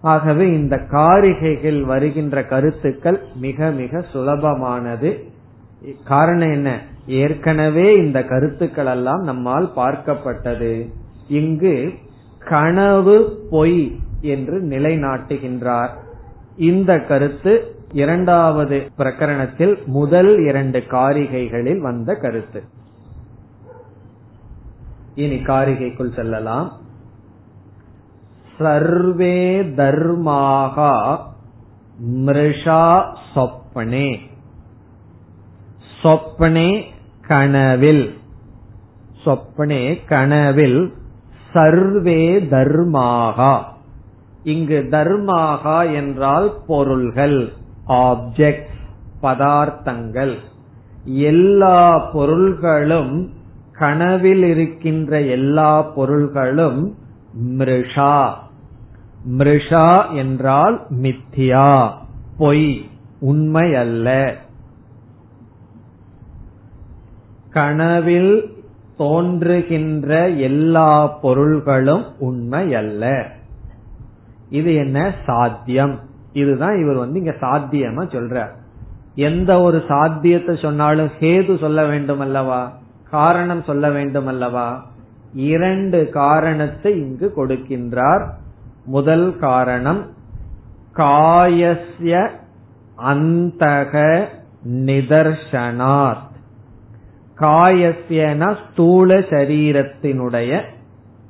ஆகவே இந்த காரிகைகள் வருகின்ற கருத்துக்கள் மிக மிக சுலபமானது. காரணம் என்ன? ஏற்கனவே இந்த கருத்துக்கள் எல்லாம் நம்மால் பார்க்கப்பட்டது. இங்கு கனவு பொய் என்று நிலைநாட்டுகின்றார். இந்த கருத்து இரண்டாவது பிரகரணத்தில் முதல் இரண்டு காரிகைகளில் வந்த கருத்து. இனி காரிகைக்குள் செல்லலாம். சர்வே தர்மாகா மிருஷா சொப்பனே. சொப்பனே கனவில். சொப்பனே கனவில் சர்வே தர்மாகா. இங்கு தர்மாகா என்றால் பொருள்கள். ஆப்ஜெக்ட் பதார்த்தங்கள். எல்லா பொருள்களும் கனவில் இருக்கின்ற எல்லா பொருள்களும் மிருஷா. மிருஷா என்றால் மித்தியா பொய் உண்மை அல்ல. கனவில் தோன்றுகின்ற எல்லா பொருள்களும் உண்மை அல்ல. இது என்ன சாத்தியம்? இதுதான் இவர் வந்து இங்க சாத்தியமா சொல்றார். எந்த ஒரு சாத்தியத்தை சொன்னாலும் ஹேது சொல்ல வேண்டும் அல்லவா? காரணம் சொல்ல வேண்டும் அல்லவா? இரண்டு காரணத்தை இங்கு கொடுக்கின்றார். முதல் காரணம் காயஸ்ய அந்தக நிதர்சனாத் காயஸ்யன ஸ்தூல சரீரத்தினுடைய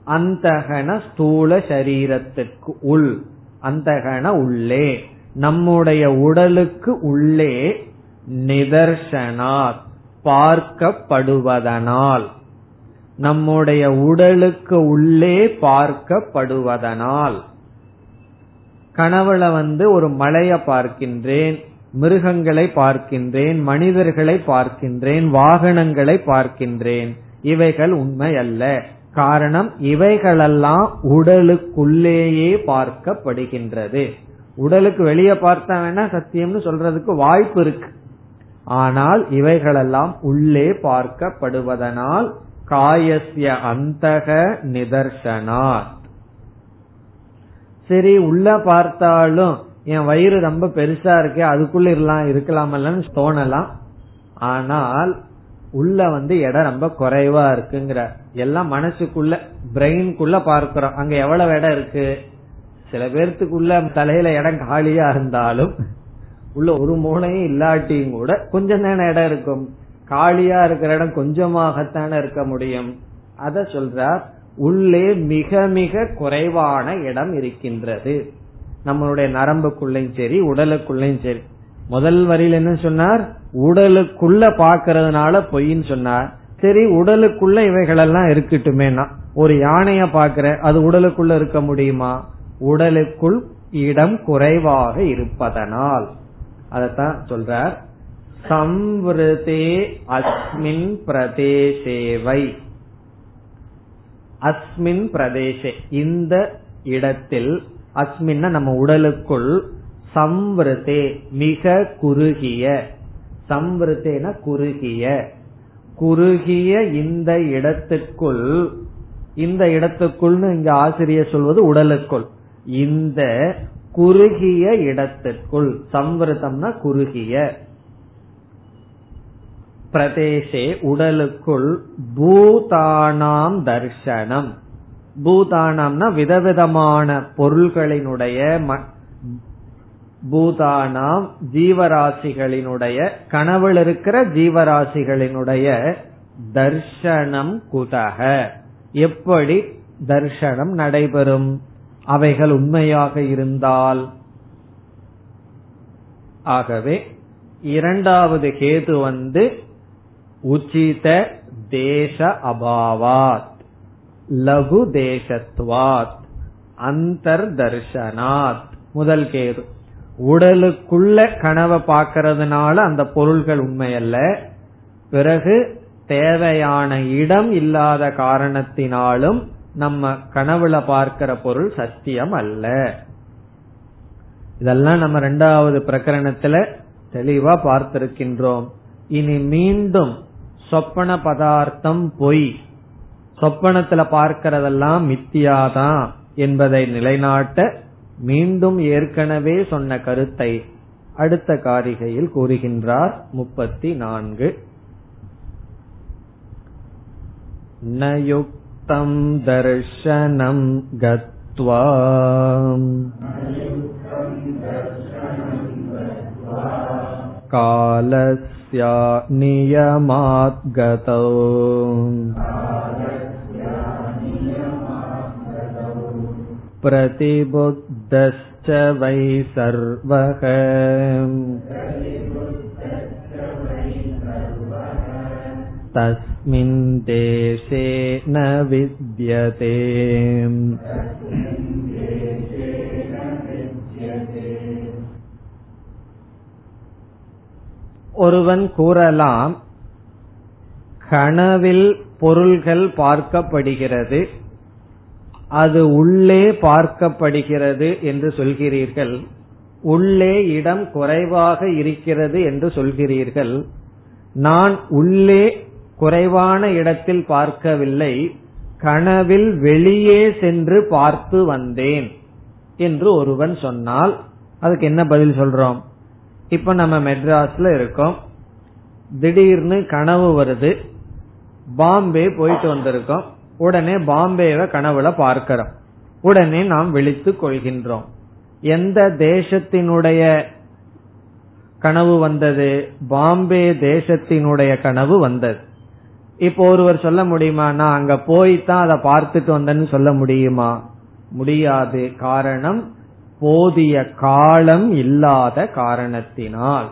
அந்தகன ஸ்தூல சரீரத்திற்கு உள். அந்தகன உள்ளே. நம்முடைய உடலுக்கு உள்ளே நிதர்சனாத் பார்க்கப்படுவதனால். நம்முடைய உடலுக்கு உள்ளே பார்க்கப்படுவதனால். கனவுல வந்து ஒரு மலைய பார்க்கின்றேன் மிருகங்களை பார்க்கின்றேன் மனிதர்களை பார்க்கின்றேன் வாகனங்களை பார்க்கின்றேன். இவைகள் உண்மை அல்ல காரணம் இவைகளெல்லாம் உடலுக்குள்ளேயே பார்க்கப்படுகின்றது. உடலுக்கு வெளியே பார்த்தா வேணா சத்தியம்னு சொல்றதுக்கு வாய்ப்பு இருக்கு. ஆனால் இவைகளெல்லாம் உள்ளே பார்க்கப்படுவதனால் காயசிய அந்தக நிதர்சனாத் சரி உள்ள பார்த்தாலும் என் வயிறு ரொம்ப பெருசா இருக்கே அதுக்குள்ள இருக்கலாம் இருக்கலாமல்லன்னு தோணலாம். ஆனால் உள்ள வந்து இடம் ரொம்ப குறைவா இருக்குங்கிற எல்லாம் மனசுக்குள்ள பிரெயின்குள்ள பார்க்கிறோம். அங்க எவ்வளவு இடம் இருக்கு? சில பேர்த்துக்குள்ள தலையில இடம் காலியா இருந்தாலும் உள்ள ஒரு மூளையும் இல்லாட்டியும் கூட கொஞ்சம் தானே இடம் இருக்கும். காலியா இருக்கிற இடம் கொஞ்சமாகத்தானே இருக்க முடியும். அத சொல்றார் உள்ளே மிக மிக குறைவான இடம் இருக்கின்றது. நம்மளுடைய நரம்புக்குள்ளையும் சரி உடலுக்குள்ளையும் சரி. முதல் வரியில் என்ன சொன்னார்? உடலுக்குள்ள பாக்கிறதுனால பொய்ன்னு சொன்னார். சரி உடலுக்குள்ள இவைகளெல்லாம் இருக்கட்டுமேனா ஒரு யானைய பாக்குற அது உடலுக்குள்ள இருக்க முடியுமா? உடலுக்குள் இடம் குறைவாக இருப்பதனால். அதத்தான் சொல்றார். சம்வதே அஸ்மின் பிரதேசேவை அஸ்மின் பிரதேசே இந்த இடத்தில் அஸ்மின் நம்ம உடலுக்குள் சம்வருத்தே மிக குறுகிய. சம்வருத்தேன குறுகிய. குறுகிய இந்த இடத்துக்குள் இந்த இடத்துக்குள்னு இங்க ஆசிரியர் சொல்வது உடலுக்குள். இந்த குறுகிய இடத்திற்குள் சம்வருத்தம்னா குறுகிய. பிரதேசே உடலுக்குள் பூதானாம் தர்சனம் பூதானம்னா விதவிதமான பொருள்களினுடைய பூதானாம் ஜீவராசிகளினுடைய கனவில் இருக்கிற ஜீவராசிகளினுடைய தர்ஷனம் குதக. எப்படி தர்ஷனம் நடைபெறும்? அவைகள் உண்மையாக இருந்தால். ஆகவே இரண்டாவது கேது வந்து உச்சித தேச அபாவாத் லகு தேசத்வாத் அந்தர்தர்ஷனாத். முதல் கேது. உடலுக்குள்ள கனவை பார்க்கறதுனால அந்த பொருள்கள் உண்மையல்ல. பிறகு தேவையான இடம் இல்லாத காரணத்தினாலும் நம்ம கனவுல பார்க்கிற பொருள் சத்தியம் அல்ல. இதெல்லாம் நம்ம ரெண்டாவது பிரகரணத்துல தெளிவா பார்த்திருக்கின்றோம். இனி மீண்டும் சொப்பன பதார்த்தம் பொய். சொப்பனத்துல பார்க்கிறதெல்லாம் மித்தியாதான் என்பதை நிலைநாட்ட மீண்டும் ஏற்கனவே சொன்ன கருத்தை அடுத்த காரிகையில் கூறுகின்றார் முப்பத்தி நான்கு न युक्तं दर्शनं गत्वा कालस्य नियमात् गतौ प्रतिबुद्धश्च वै सर्वः तस्मिन् देशे न विद्यते ஒருவன் கூறலாம் கனவில் பொருள்கள் பார்க்கப்படுகிறது அது உள்ளே பார்க்கப்படுகிறது என்று சொல்கிறீர்கள். உள்ளே இடம் குறைவாக இருக்கிறது என்று சொல்கிறீர்கள். நான் உள்ளே குறைவான இடத்தில் பார்க்கவில்லை. கனவில் வெளியே சென்று பார்த்து வந்தேன் என்று ஒருவன் சொன்னால் அதுக்கு என்ன பதில் சொல்றோம்? இப்ப நம்ம மெட்ராஸ்ல இருக்கோம். திடீர்னு கனவு வருது. பாம்பே போயிட்டு வந்திருக்கோம். உடனே பாம்பேவை கனவுல பார்க்கிறோம். உடனே நாம் விழித்து கொள்கின்றோம். எந்த தேசத்தினுடைய கனவு வந்தது? பாம்பே தேசத்தினுடைய கனவு வந்தது. இப்போ ஒருவர் சொல்ல முடியுமா? நான் அங்க போய்தான் அதை பார்த்துட்டு வந்தேன்னு சொல்ல முடியுமா? முடியாது. காரணம் போதிய காலம் இல்லாத காரணத்தினால்.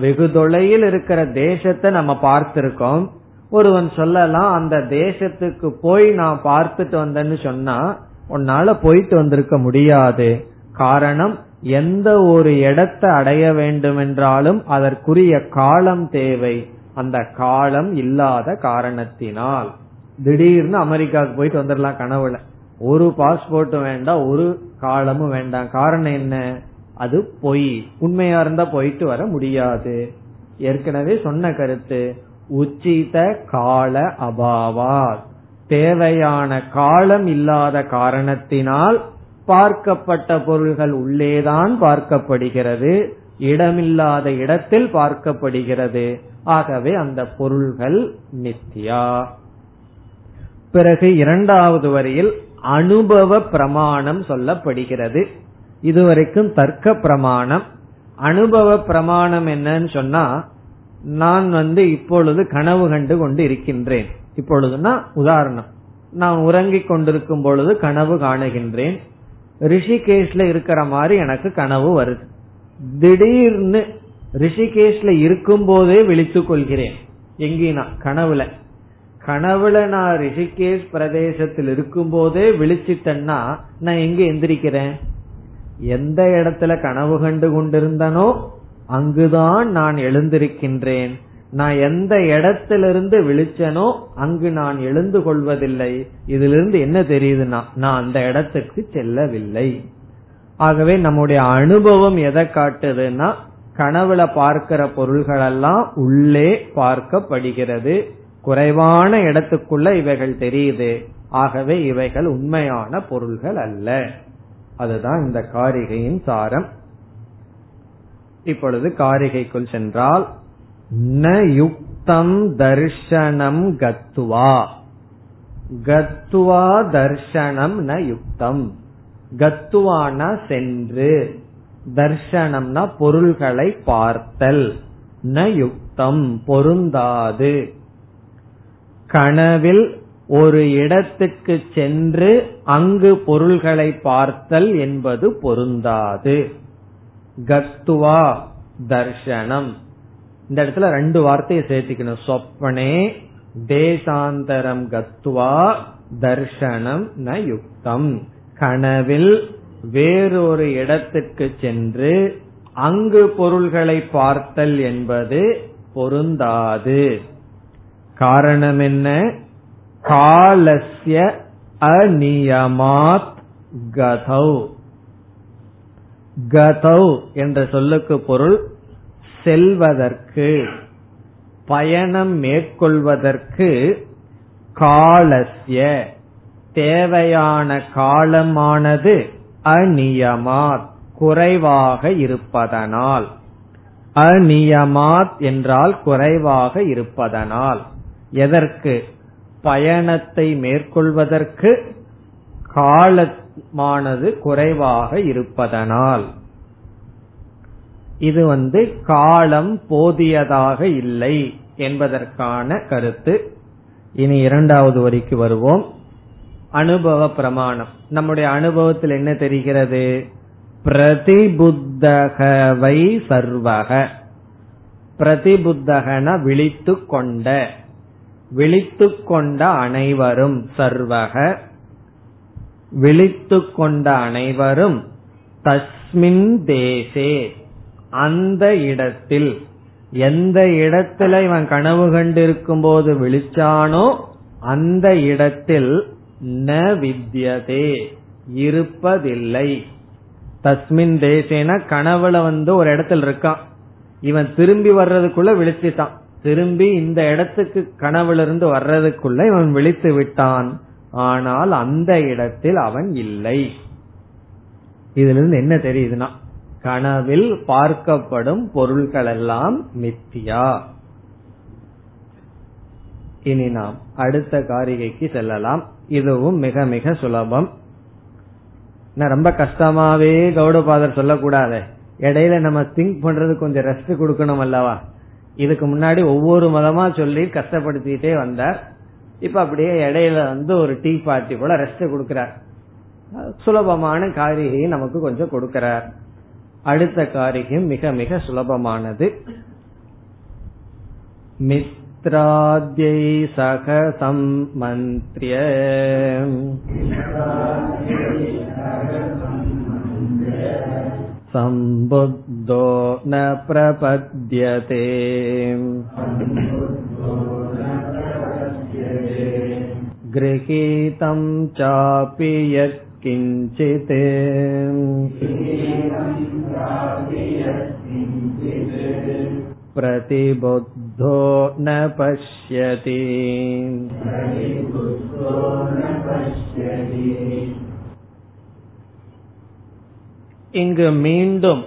வெகு தொலையில் இருக்கிற தேசத்தை நம்ம பார்த்திருக்கோம். ஒருவன் சொல்லலாம் அந்த தேசத்துக்கு போய் நான் பார்த்துட்டு வந்தேன்னு சொன்னா உன்னால போயிட்டு வந்திருக்க முடியாது. காரணம் எந்த ஒரு இடத்தை அடைய வேண்டும் என்றாலும் அதற்குரிய காலம் தேவை. அந்த காலம் இல்லாத காரணத்தினால். திடீர்னு அமெரிக்காவுக்கு போயிட்டு வந்துடலாம் கனவுல. ஒரு பாஸ்போர்ட்டும் வேண்டாம் ஒரு காலமும் வேண்டாம். காரணம் என்ன? அது பொய். உண்மையா இருந்தா போயிட்டு வர முடியாது. ஏற்கனவே சொன்ன கருத்து. உச்சித கால அபாவா தேவையான காலம் இல்லாத காரணத்தினால் பார்க்கப்பட்ட பொருள்கள் உள்ளேதான் பார்க்கப்படுகிறது. இடமில்லாத இடத்தில் பார்க்கப்படுகிறது. ஆகவே அந்த பொருள்கள் நித்யா. பிறகு இரண்டாவது வரியில் அனுபவ பிரமாணம் சொல்லப்படுகிறது. இதுவரைக்கும் தர்க்க பிரமாணம். அனுபவ பிரமாணம் என்னன்னு சொன்னா நான் வந்து இப்பொழுது கனவு கண்டு கொண்டு இருக்கின்றேன் இப்பொழுதுனா உதாரணம். நான் உறங்கிக் கொண்டிருக்கும் பொழுது கனவு காணுகின்றேன். ரிஷிகேஷ்ல இருக்கிற மாதிரி எனக்கு கனவு வருது. திடீர்னு ரிஷிகேஷ்ல இருக்கும் போதே விழித்துக் கொள்கிறேன். எங்கினா கனவுல. கனவுல நான் ரிஷிகேஷ் பிரதேசத்தில் இருக்கும் போதே விழிச்சிட்டேன்னா நான் எங்க எந்திரிக்கிறேன்? எந்த இடத்துல கனவு கண்டு கொண்டிருந்தனோ அங்குதான் நான் எழுந்திருக்கின்றேன். நான் எந்த இடத்திலிருந்து விழிச்சனோ அங்கு நான் எழுந்து கொள்வதில்லை. இதிலிருந்து என்ன தெரியுதுன்னா நான் அந்த இடத்துக்கு செல்லவில்லை. ஆகவே நம்முடைய அனுபவம் எதை காட்டுதுன்னா கனவுல பார்க்கிற பொருள்களெல்லாம் உள்ளே பார்க்கப்படுகிறது. குறைவான இடத்துக்குள்ள இவைகள் தெரியுது. ஆகவே இவைகள் உண்மையான பொருள்கள் அல்ல. அதுதான் இந்த காரிகையின் சாரம். இப்பொழுது காரிகைக்குள் சென்றால் ந யுக்தம் தர்ஷனம் கத்துவா. கத்துவா தர்ஷனம் ந யுக்தம். கத்துவான சென்று. தர்ஷனம்னா பொருள்களை பார்த்தல். ந யுக்தம் பொருந்தாது. கனவில் ஒரு இடத்துக்கு சென்று அங்கு பொருள்களை பார்த்தல் என்பது பொருந்தாது. கத்துவா தர்ஷனம். இந்த இடத்துல ரெண்டு வார்த்தையை சேர்த்திக்கணும். சொப்பனே தேசாந்தரம் கத்துவா தர்ஷனம் ந யுக்தம். கனவில் வேறொரு இடத்துக்கு சென்று அங்கு பொருள்களை பார்த்தல் என்பது பொருந்தாது. காரணம் என்ன காலஸ்ய அநியமாத் கதௌ. கதௌ என்ற சொல்லுக்கு பொருள் செல்வதற்கு பயணம் மேற்கொள்வதற்கு காலசிய தேவையான காலமானது அநியமாத் குறைவாக இருப்பதனால். அநியமாத் என்றால் குறைவாக இருப்பதனால். எதற்கு? பயணத்தை மேற்கொள்வதற்கு மானது குறைவாக இருப்பதனால். இது வந்து காலம் போதியதாக இல்லை என்பதற்கான கருத்து. இனி இரண்டாவது வரிக்கு வருவோம். அனுபவ பிரமாணம். நம்முடைய அனுபவத்தில் என்ன தெரிகிறது? பிரதிபுத்தகவை சர்வக. பிரதிபுத்தகன விழித்து கொண்ட விழித்து கொண்ட அனைவரும் சர்வக. விழித்து கொண்ட அனைவரும் தஸ்மின் தேசே. அந்த இடத்தில் எந்த இடத்துல இவன் கனவு கண்டிருக்கும் போது விழிச்சானோ அந்த இடத்தில் ந வித்யதே இருப்பதில்லை. தஸ்மின் தேசேனா கனவுல வந்து ஒரு இடத்துல இருக்கான். இவன் திரும்பி வர்றதுக்குள்ள விழிச்சுட்டான். திரும்பி இந்த இடத்துக்கு கனவுல இருந்து வர்றதுக்குள்ள இவன் விழித்து விட்டான். ஆனால் அந்த இடத்தில் அவன் இல்லை. இதுல இருந்து என்ன தெரியுதுன்னா கனவில் பார்க்கப்படும் பொருள்களெல்லாம் மித்தியா. இனி நாம் அடுத்த காரிகைக்கு செல்லலாம். இதுவும் மிக மிக சுலபம். ரொம்ப கஷ்டமாவே கௌடபாதர் சொல்லக்கூடாது. இடையில நம்ம திங்க் பண்றது கொஞ்சம் ரெஸ்ட் கொடுக்கணும் அல்லவா? இதுக்கு முன்னாடி ஒவ்வொரு மதமா சொல்லி கஷ்டப்படுத்திட்டே வந்தார். இப்ப அப்படியே இடையில வந்து ஒரு டீ பார்ட்டி கூட ரெஸ்ட் கொடுக்கிறார். சுலபமான காரிகையை நமக்கு கொஞ்சம் கொடுக்கிறார். அடுத்த காரியம் மிக மிக சுலபமானது. மித்ராத்யை சகதம் மந்திரிய சம்புத்தோ ந பிரபத்யதே गृहीतं चापि यत्किञ्चित् प्रतिबुद्धो न पश्यति இங்கு மீண்டும்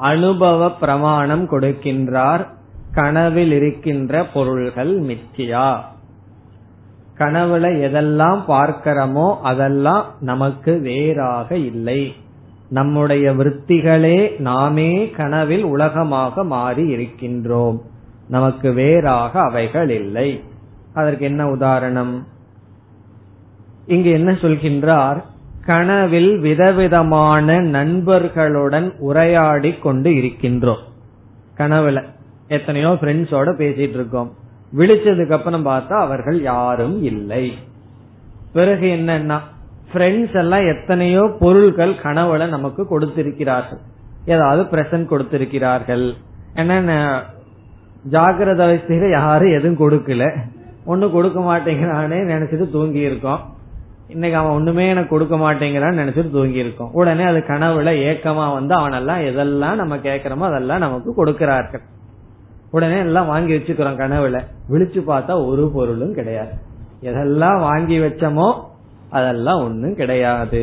அனுபவ பிரமாணம் கொடுக்கின்றார் கனவில் இருக்கின்ற பொருள்கள் மித்தியா கனவுல எதெல்லாம் பார்க்கிறோமோ அதெல்லாம் நமக்கு வேறாக இல்லை. நம்முடைய விற்த்திகளே நாமே கனவில் உலகமாக மாறி இருக்கின்றோம். நமக்கு வேறாக அவைகள் இல்லை. அதற்கு என்ன உதாரணம்? இங்கு என்ன சொல்கின்றார்? கனவில் விதவிதமான நண்பர்களுடன் உரையாடி கொண்டு இருக்கின்றோம். கனவுல எத்தனையோ ஃப்ரெண்ட்ஸோட பேசிட்டு இருக்கோம். விழிச்சதுக்கு அப்புறம் பார்த்தா அவர்கள் யாரும் இல்லை. பிறகு என்னன்னா ஃப்ரெண்ட்ஸ் எல்லாம் எத்தனையோ பொருள்கள் கனவுல நமக்கு கொடுத்திருக்கிறார்கள். ஏதாவது பிரசன்ட் கொடுத்திருக்கிறார்கள். என்னென்ன ஜாகிரத அவஸ்தையில யாரும் எதுவும் கொடுக்கல. ஒன்னும் கொடுக்க மாட்டேங்கிறானே நினைச்சிட்டு தூங்கி இருக்கோம் இன்னைக்கு அவன் ஒண்ணுமே எனக்கு கொடுக்க மாட்டேங்கிறான்னு நினைச்சிட்டு தூங்கி இருக்கோம் உடனே அது கனவுல ஏக்கமா வந்து அவனெல்லாம் எதெல்லாம் நம்ம கேட்கிறோமோ அதெல்லாம் நமக்கு கொடுக்கிறார்கள். உடனே எல்லாம் வாங்கி வச்சுக்கிறோம் கனவுல. விழிச்சு பார்த்தா ஒரு பொருளும் கிடையாது. எதெல்லாம் வாங்கி வச்சோமோ அதெல்லாம் ஒண்ணும் கிடையாது.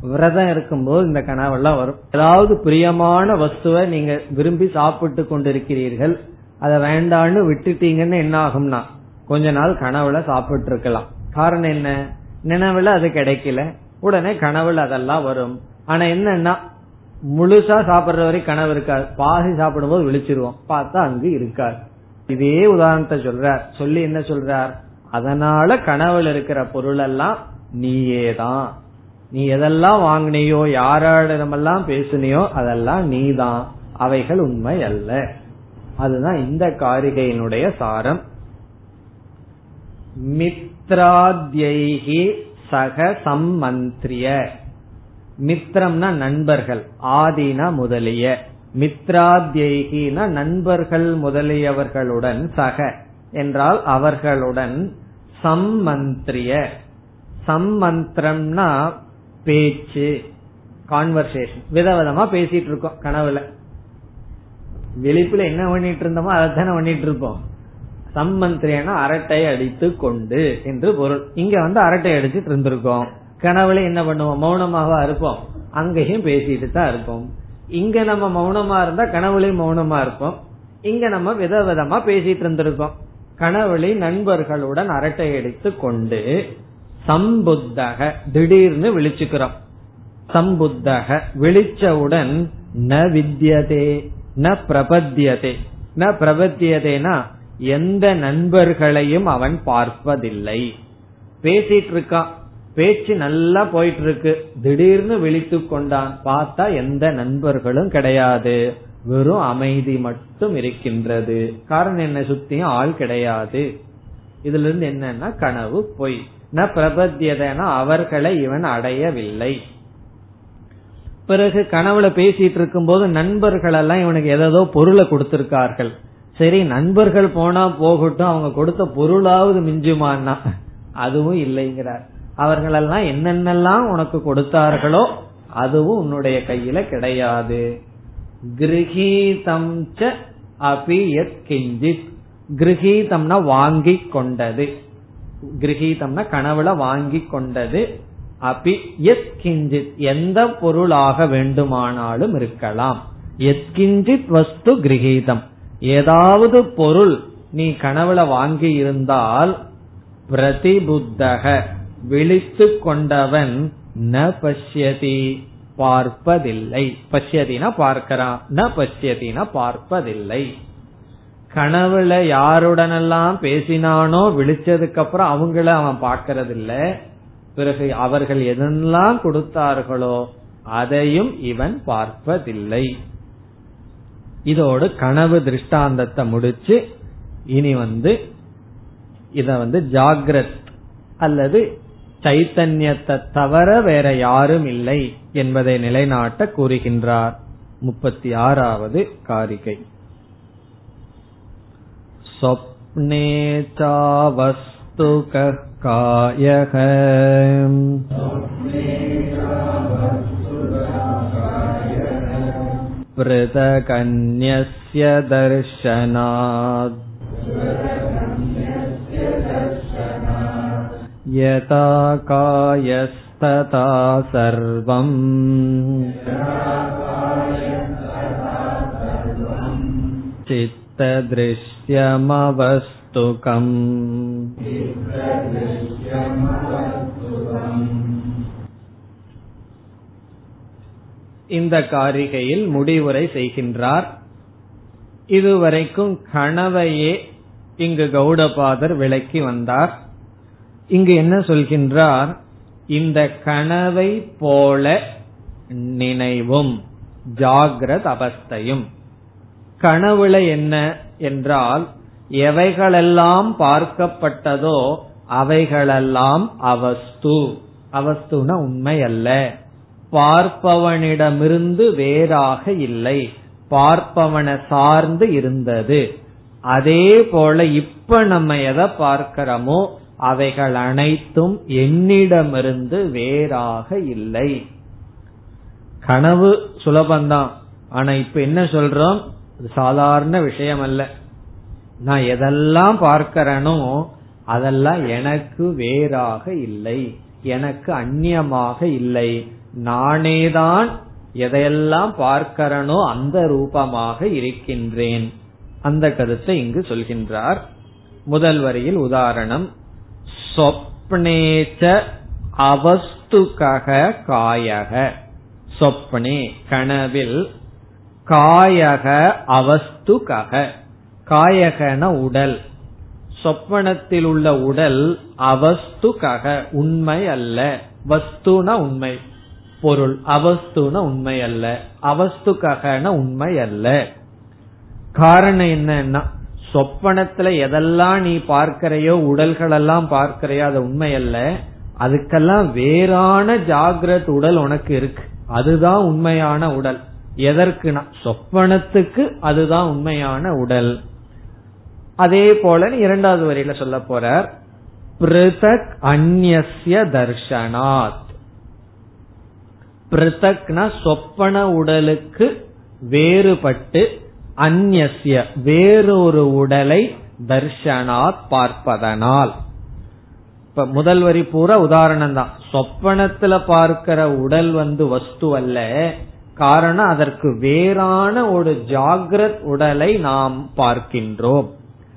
விரதம் இருக்கும்போது இந்த கனவெல்லாம் வரும். ஏதாவது பிரியமான வஸ்துவை நீங்க விரும்பி சாப்பிட்டு கொண்டிருக்கிறீர்கள். அதை வேண்டான்னு விட்டுட்டீங்கன்னு என்ன ஆகும்னா கொஞ்ச நாள் கனவுல சாப்பிட்டு இருக்கலாம் காரணம் என்ன? நினைவுல அது கிடைக்கல. உடனே கனவுல அதெல்லாம் வரும். ஆனா என்னன்னா முழுசா சாப்பிடுற வரை கனவு இருக்காது. பாதி சாப்பிடும்போது விழிச்சிருவோம். பார்த்தா அங்கு இருக்காது. இதே உதாரணத்தை சொல்றார். சொல்லி என்ன சொல்றார்? அதனால கனவுல இருக்கிற பொருள் எல்லாம் நீயே தான் நீ எதெல்லாம் வாங்கினியோ யாரிடமெல்லாம் பேசுனியோ அதெல்லாம் நீதான். அவைகள் உண்மை அல்ல. அதுதான் இந்த காரிகையினுடைய சாரம். மித்ராத்யைகி சக சம்மந்திரிய. மித்ரம்னா நண்பர்கள் ஆதினா முதலிய. மித்ராத்யகினா நண்பர்கள் முதலியவர்களுடன் சக என்றால் அவர்களுடன் சம்மந்திரிய. சம்மந்திரம்னா பேச்சு கான்வர்சேஷன் விதவிதமா பேசிட்டு இருக்கோம் கனவுல. விழிப்புல என்ன பண்ணிட்டு இருந்தோமோ அதைத்தானே பண்ணிட்டு இருப்போம் சம்மந்திரியனா அரட்டை அடித்து கொண்டு என்று பொருள். இங்க வந்து அரட்டை அடிச்சுட்டு இருந்திருக்கோம் கனவுல என்ன பண்ணுவோம்? மௌனமாவா இருப்போம். அங்கேயும் பேசிட்டு தான் இருப்போம். இங்க நம்ம மௌனமா இருந்தா கனவுலையும் மௌனமா இருப்போம். இங்க நம்ம விதவிதமா பேசிட்டு இருந்திருக்கோம் கனவுளை நண்பர்களுடன் அரட்டை அடித்து கொண்டு சம்புத்தக திடீர்னு விழிச்சுக்கிறோம். சம்புத்தக விழிச்சவுடன் ந வித்யதே ந பிரபத்தியதே. ந பிரபத்தியதேனா எந்த நண்பர்களையும் அவன் பார்ப்பதில்லை. பேசிட்டு இருக்கான். பேச்சு நல்லா போயிட்டு இருக்கு திடீர்னு விழித்து கொண்டான். பார்த்தா எந்த நண்பர்களும் கிடையாது. வெறும் அமைதி மட்டும் இருக்கின்றது. காரணம் என்ன? சுத்தியும் ஆள் கிடையாது. இதுல இருந்து என்னன்னா கனவு பொய். ந பிரபத்தியதனா அவர்களை இவன் அடையவில்லை. பிறகு கனவுல பேசிட்டு இருக்கும் போது நண்பர்கள் எல்லாம் இவனுக்கு ஏதோ பொருளை கொடுத்திருக்கார்கள். சரி நண்பர்கள் போனா போகட்டும். அவங்க கொடுத்த பொருளாவது மிஞ்சுமான்னா அதுவும் இல்லைங்கிறார். அவர்களெல்லாம் என்னென்னலாம் உனக்கு கொடுத்தார்களோ அதுவும் உன்னுடைய கையில கிடையாது. கிரகீதம் அபியத் கிஞ்சித். கிரகீதம்னா வாங்கி கொண்டது. கிரகீதம்னா கனவுல வாங்கி கொண்டது. அபி எத் கிஞ்சித். எந்த பொருளாக வேண்டுமானாலும் இருக்கலாம். எத்கிஞ்சித் வஸ்து கிரகீதம். ஏதாவது பொருள் நீ கனவுல வாங்கி இருந்தால் பிரதிபுத்தக. விழித்து கொண்டவன் ந பஷ்யதி பார்ப்பதில்லை. பஷ்யதினா பார்க்கிறான் ந பஷ்யதினா பார்ப்பதில்லை. கனவுல யாருடனெல்லாம் பேசினானோ விழிச்சதுக்கு அப்புறம் அவங்கள அவன் பார்க்கறதில்ல. பிறகு அவர்கள் எதெல்லாம் கொடுத்தார்களோ அதையும் இவன் பார்ப்பதில்லை. இதோடு கனவு திருஷ்டாந்தத்தை முடிச்சு இனி வந்து இத வந்து ஜாகிரத் அல்லது சைத்தன்யத்தை தவிர வேற யாரும் இல்லை என்பதை நிலைநாட்ட கூறுகின்றார் முப்பத்தி ஆறாவது காரிகை स्वप्ने चावस्तुकः कायः पृथगन्यस्य दर्शनात् यथा कायस्तथा सर्वम् चित्तदृश्यमवस्तुकम् இந்த காரிகையில் முடிவுரை செய்கின்றார் இதுவரைக்கும் கனவையே இங்கு கௌடபாதர் விளக்கி வந்தார் இங்கு என்ன சொல்கின்றார்? இந்த கனவை போல நினைவும் ஜாகிரத அவஸ்தையும். கனவுல என்ன என்றால் எவைகளெல்லாம் பார்க்கப்பட்டதோ அவைகளெல்லாம் அவஸ்து. அவஸ்துனா உண்மை அல்ல பார்ப்பவனிடமிருந்து வேறாக இல்லை. பார்ப்பவனை சார்ந்து இருந்தது. அதே போல இப்ப நம்ம எதை பார்க்கிறோமோ அவைகள் அனைத்தும் என்னிடமிருந்து வேறாக இல்லை. கனவு சுலபந்தான். ஆனா இப்ப என்ன சொல்றோம்? சாதாரண விஷயம் அல்ல நான் எதெல்லாம் பார்க்கிறேனோ அதெல்லாம் எனக்கு வேறாக இல்லை. எனக்கு அந்நியமாக இல்லை. நானேதான் எதையெல்லாம் பார்க்கிறனோ அந்த ரூபமாக இருக்கின்றேன். அந்த கருத்தை இங்கு சொல்கின்றார். முதல் வரியில் உதாரணம். சொப்னேச்ச அவஸ்துகக காயக. சொப்னே கனவில் காயக அவஸ்துகக. காயகன உடல். சொப்பனத்தில் உள்ள உடல் அவஸ்துகக உண்மை அல்ல. வஸ்துன உண்மை. பொருள் அவஸ்துன உண்மை அல்ல. அவஸ்துகன உண்மை அல்ல. காரணம் என்னன்னா சொப்பனத்துல எதெல்லாம் நீ பார்க்கிறையோ உடல்களெல்லாம் பார்க்கிறையோ அது உண்மை அல்ல அதுக்கெல்லாம் வேறான ஜாகிரத் உடல் உனக்கு இருக்கு. அதுதான் உண்மையான உடல். எதற்குனா சொப்பனத்துக்கு அதுதான் உண்மையான உடல். அதே போல இரண்டாவது வரியில சொல்ல போறார். பிருதக் அந்நிய தர்ஷனாத். பிருத்தக்னா சொப்பன உடலுக்கு வேறுபட்டு அந்நிய வேறொரு உடலை தர்ஷனாத் பார்ப்பதனால். இப்ப முதல் வரி பூரா உதாரணம் தான் சொப்பனத்துல பார்க்கிற உடல் வந்து வஸ்து அல்ல. காரணம் அதற்கு வேறான ஒரு ஜாகிரத் உடலை நாம் பார்க்கின்றோம்.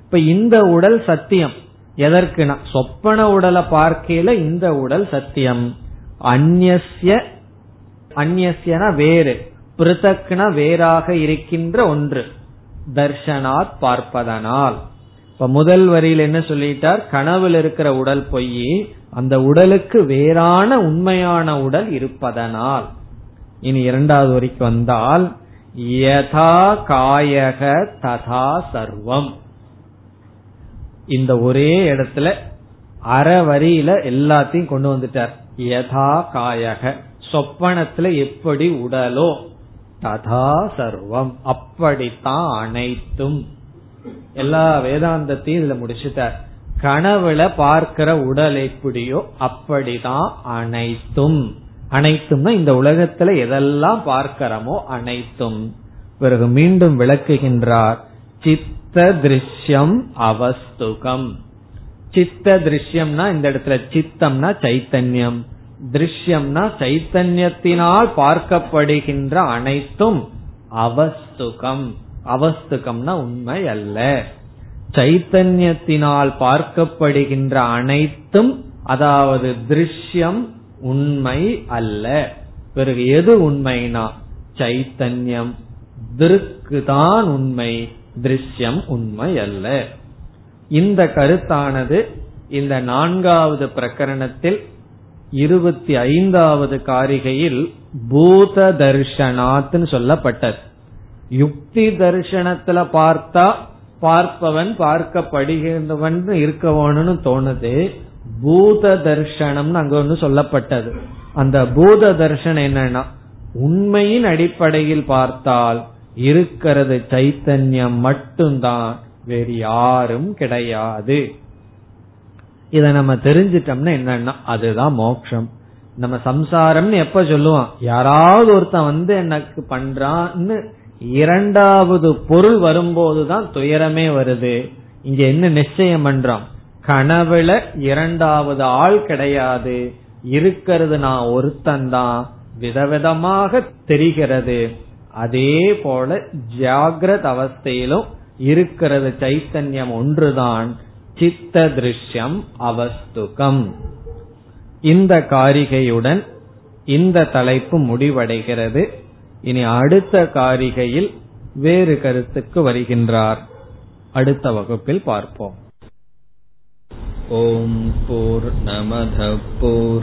இப்ப இந்த உடல் சத்தியம். எதற்குனா? சொப்பன உடலை பார்க்கையில இந்த உடல் சத்தியம். அந்நிய அந்நியனா வேறு. பிருதக்ன வேறாக இருக்கின்ற ஒன்று. தர்ஷனாத் பார்ப்பதனால். இப்ப முதல் வரியில் என்ன சொல்லிட்டார்? கனவில் இருக்கிற உடல் பொய் அந்த உடலுக்கு வேறான உண்மையான உடல் இருப்பதனால். இனி இரண்டாவது வரைக்கு வந்தால் யதா காயக ததா சர்வம். இந்த ஒரே இடத்துல அற வரியில எல்லாத்தையும் கொண்டு வந்துட்டார். யதா காயக சொப்பனத்துல எப்படி உடலோ ததா சர்வம். அப்படித்தான் அனைத்தும். எல்லா வேதாந்தத்தையும் இதுல முடிச்சுட்டார். கனவுல பார்க்கிற உடல் எப்படியோ அப்படிதான் அனைத்தும். அனைத்தும்னா இந்த உலகத்துல எதெல்லாம் பார்க்கிறோமோ அனைத்தும். பிறகு மீண்டும் விளக்குகின்றார் சித்த திருஷ்யம் அவஸ்துகம். சித்த திருஷ்யம்னா இந்த இடத்துல சித்தம்னா சைத்தன்யம். திருஷ்யம்னா சைத்தன்யத்தினால் பார்க்கப்படுகின்ற அனைத்தும் அவஸ்துகம். அவஸ்துகம்னா உண்மை அல்ல. சைத்தன்யத்தினால் பார்க்கப்படுகின்ற அனைத்தும் அதாவது திருஷ்யம் உண்மை அல்ல. பிறகு எது உண்மைனா சைத்தன்யம். திருக்கு தான் உண்மை திருஷ்யம் உண்மை அல்ல. இந்த கருத்தானது இந்த நான்காவது பிரகரணத்தில் இருபத்தி ஐந்தாவது காரிகையில் பூத தர்ஷனாத்னு சொல்லப்பட்டது. யுக்தி தர்ஷனத்துல பார்த்தா பார்ப்பவன் பார்க்கப்படுகின்றவன் இருக்கவனு தோணுது. பூத தர்ஷனம்னு அங்க வந்து சொல்லப்பட்டது. அந்த பூத தர்ஷனம் என்னன்னா உண்மையின் அடிப்படையில் பார்த்தால் இருக்கிறது சைத்தன்யம் மட்டும்தான் வேறு யாரும் கிடையாது. இத நம்ம தெரிஞ்சிட்டோம்னா என்னன்னா அதுதான் மோக்ஷம் நம்ம சம்சாரம்னு எப்ப சொல்லுவான் யாராவது ஒருத்தன் வந்து எனக்கு பண்றான்னு இரண்டாவது பொருள் வரும்போதுதான் துயரமே வருது. இங்க என்ன நிச்சயம் பண்றோம்? கனவுல இரண்டாவது ஆள் கிடையாது. இருக்கிறது நான் ஒருத்தன் தான் விதவிதமாக தெரிகிறது. அதே போல ஜாகிரத அவஸ்தையிலும் இருக்கிறது சைத்தன்யம் ஒன்றுதான். சித்த திருஷ்யம் அவஸ்துகம். இந்த காரிகையுடன் இந்த தலைப்பு முடிவடைகிறது. இனி அடுத்த காரிகையில் வேறு கருத்துக்கு வருகின்றார். அடுத்த வகுப்பில் பார்ப்போம். ஓம் போர் நமத போர்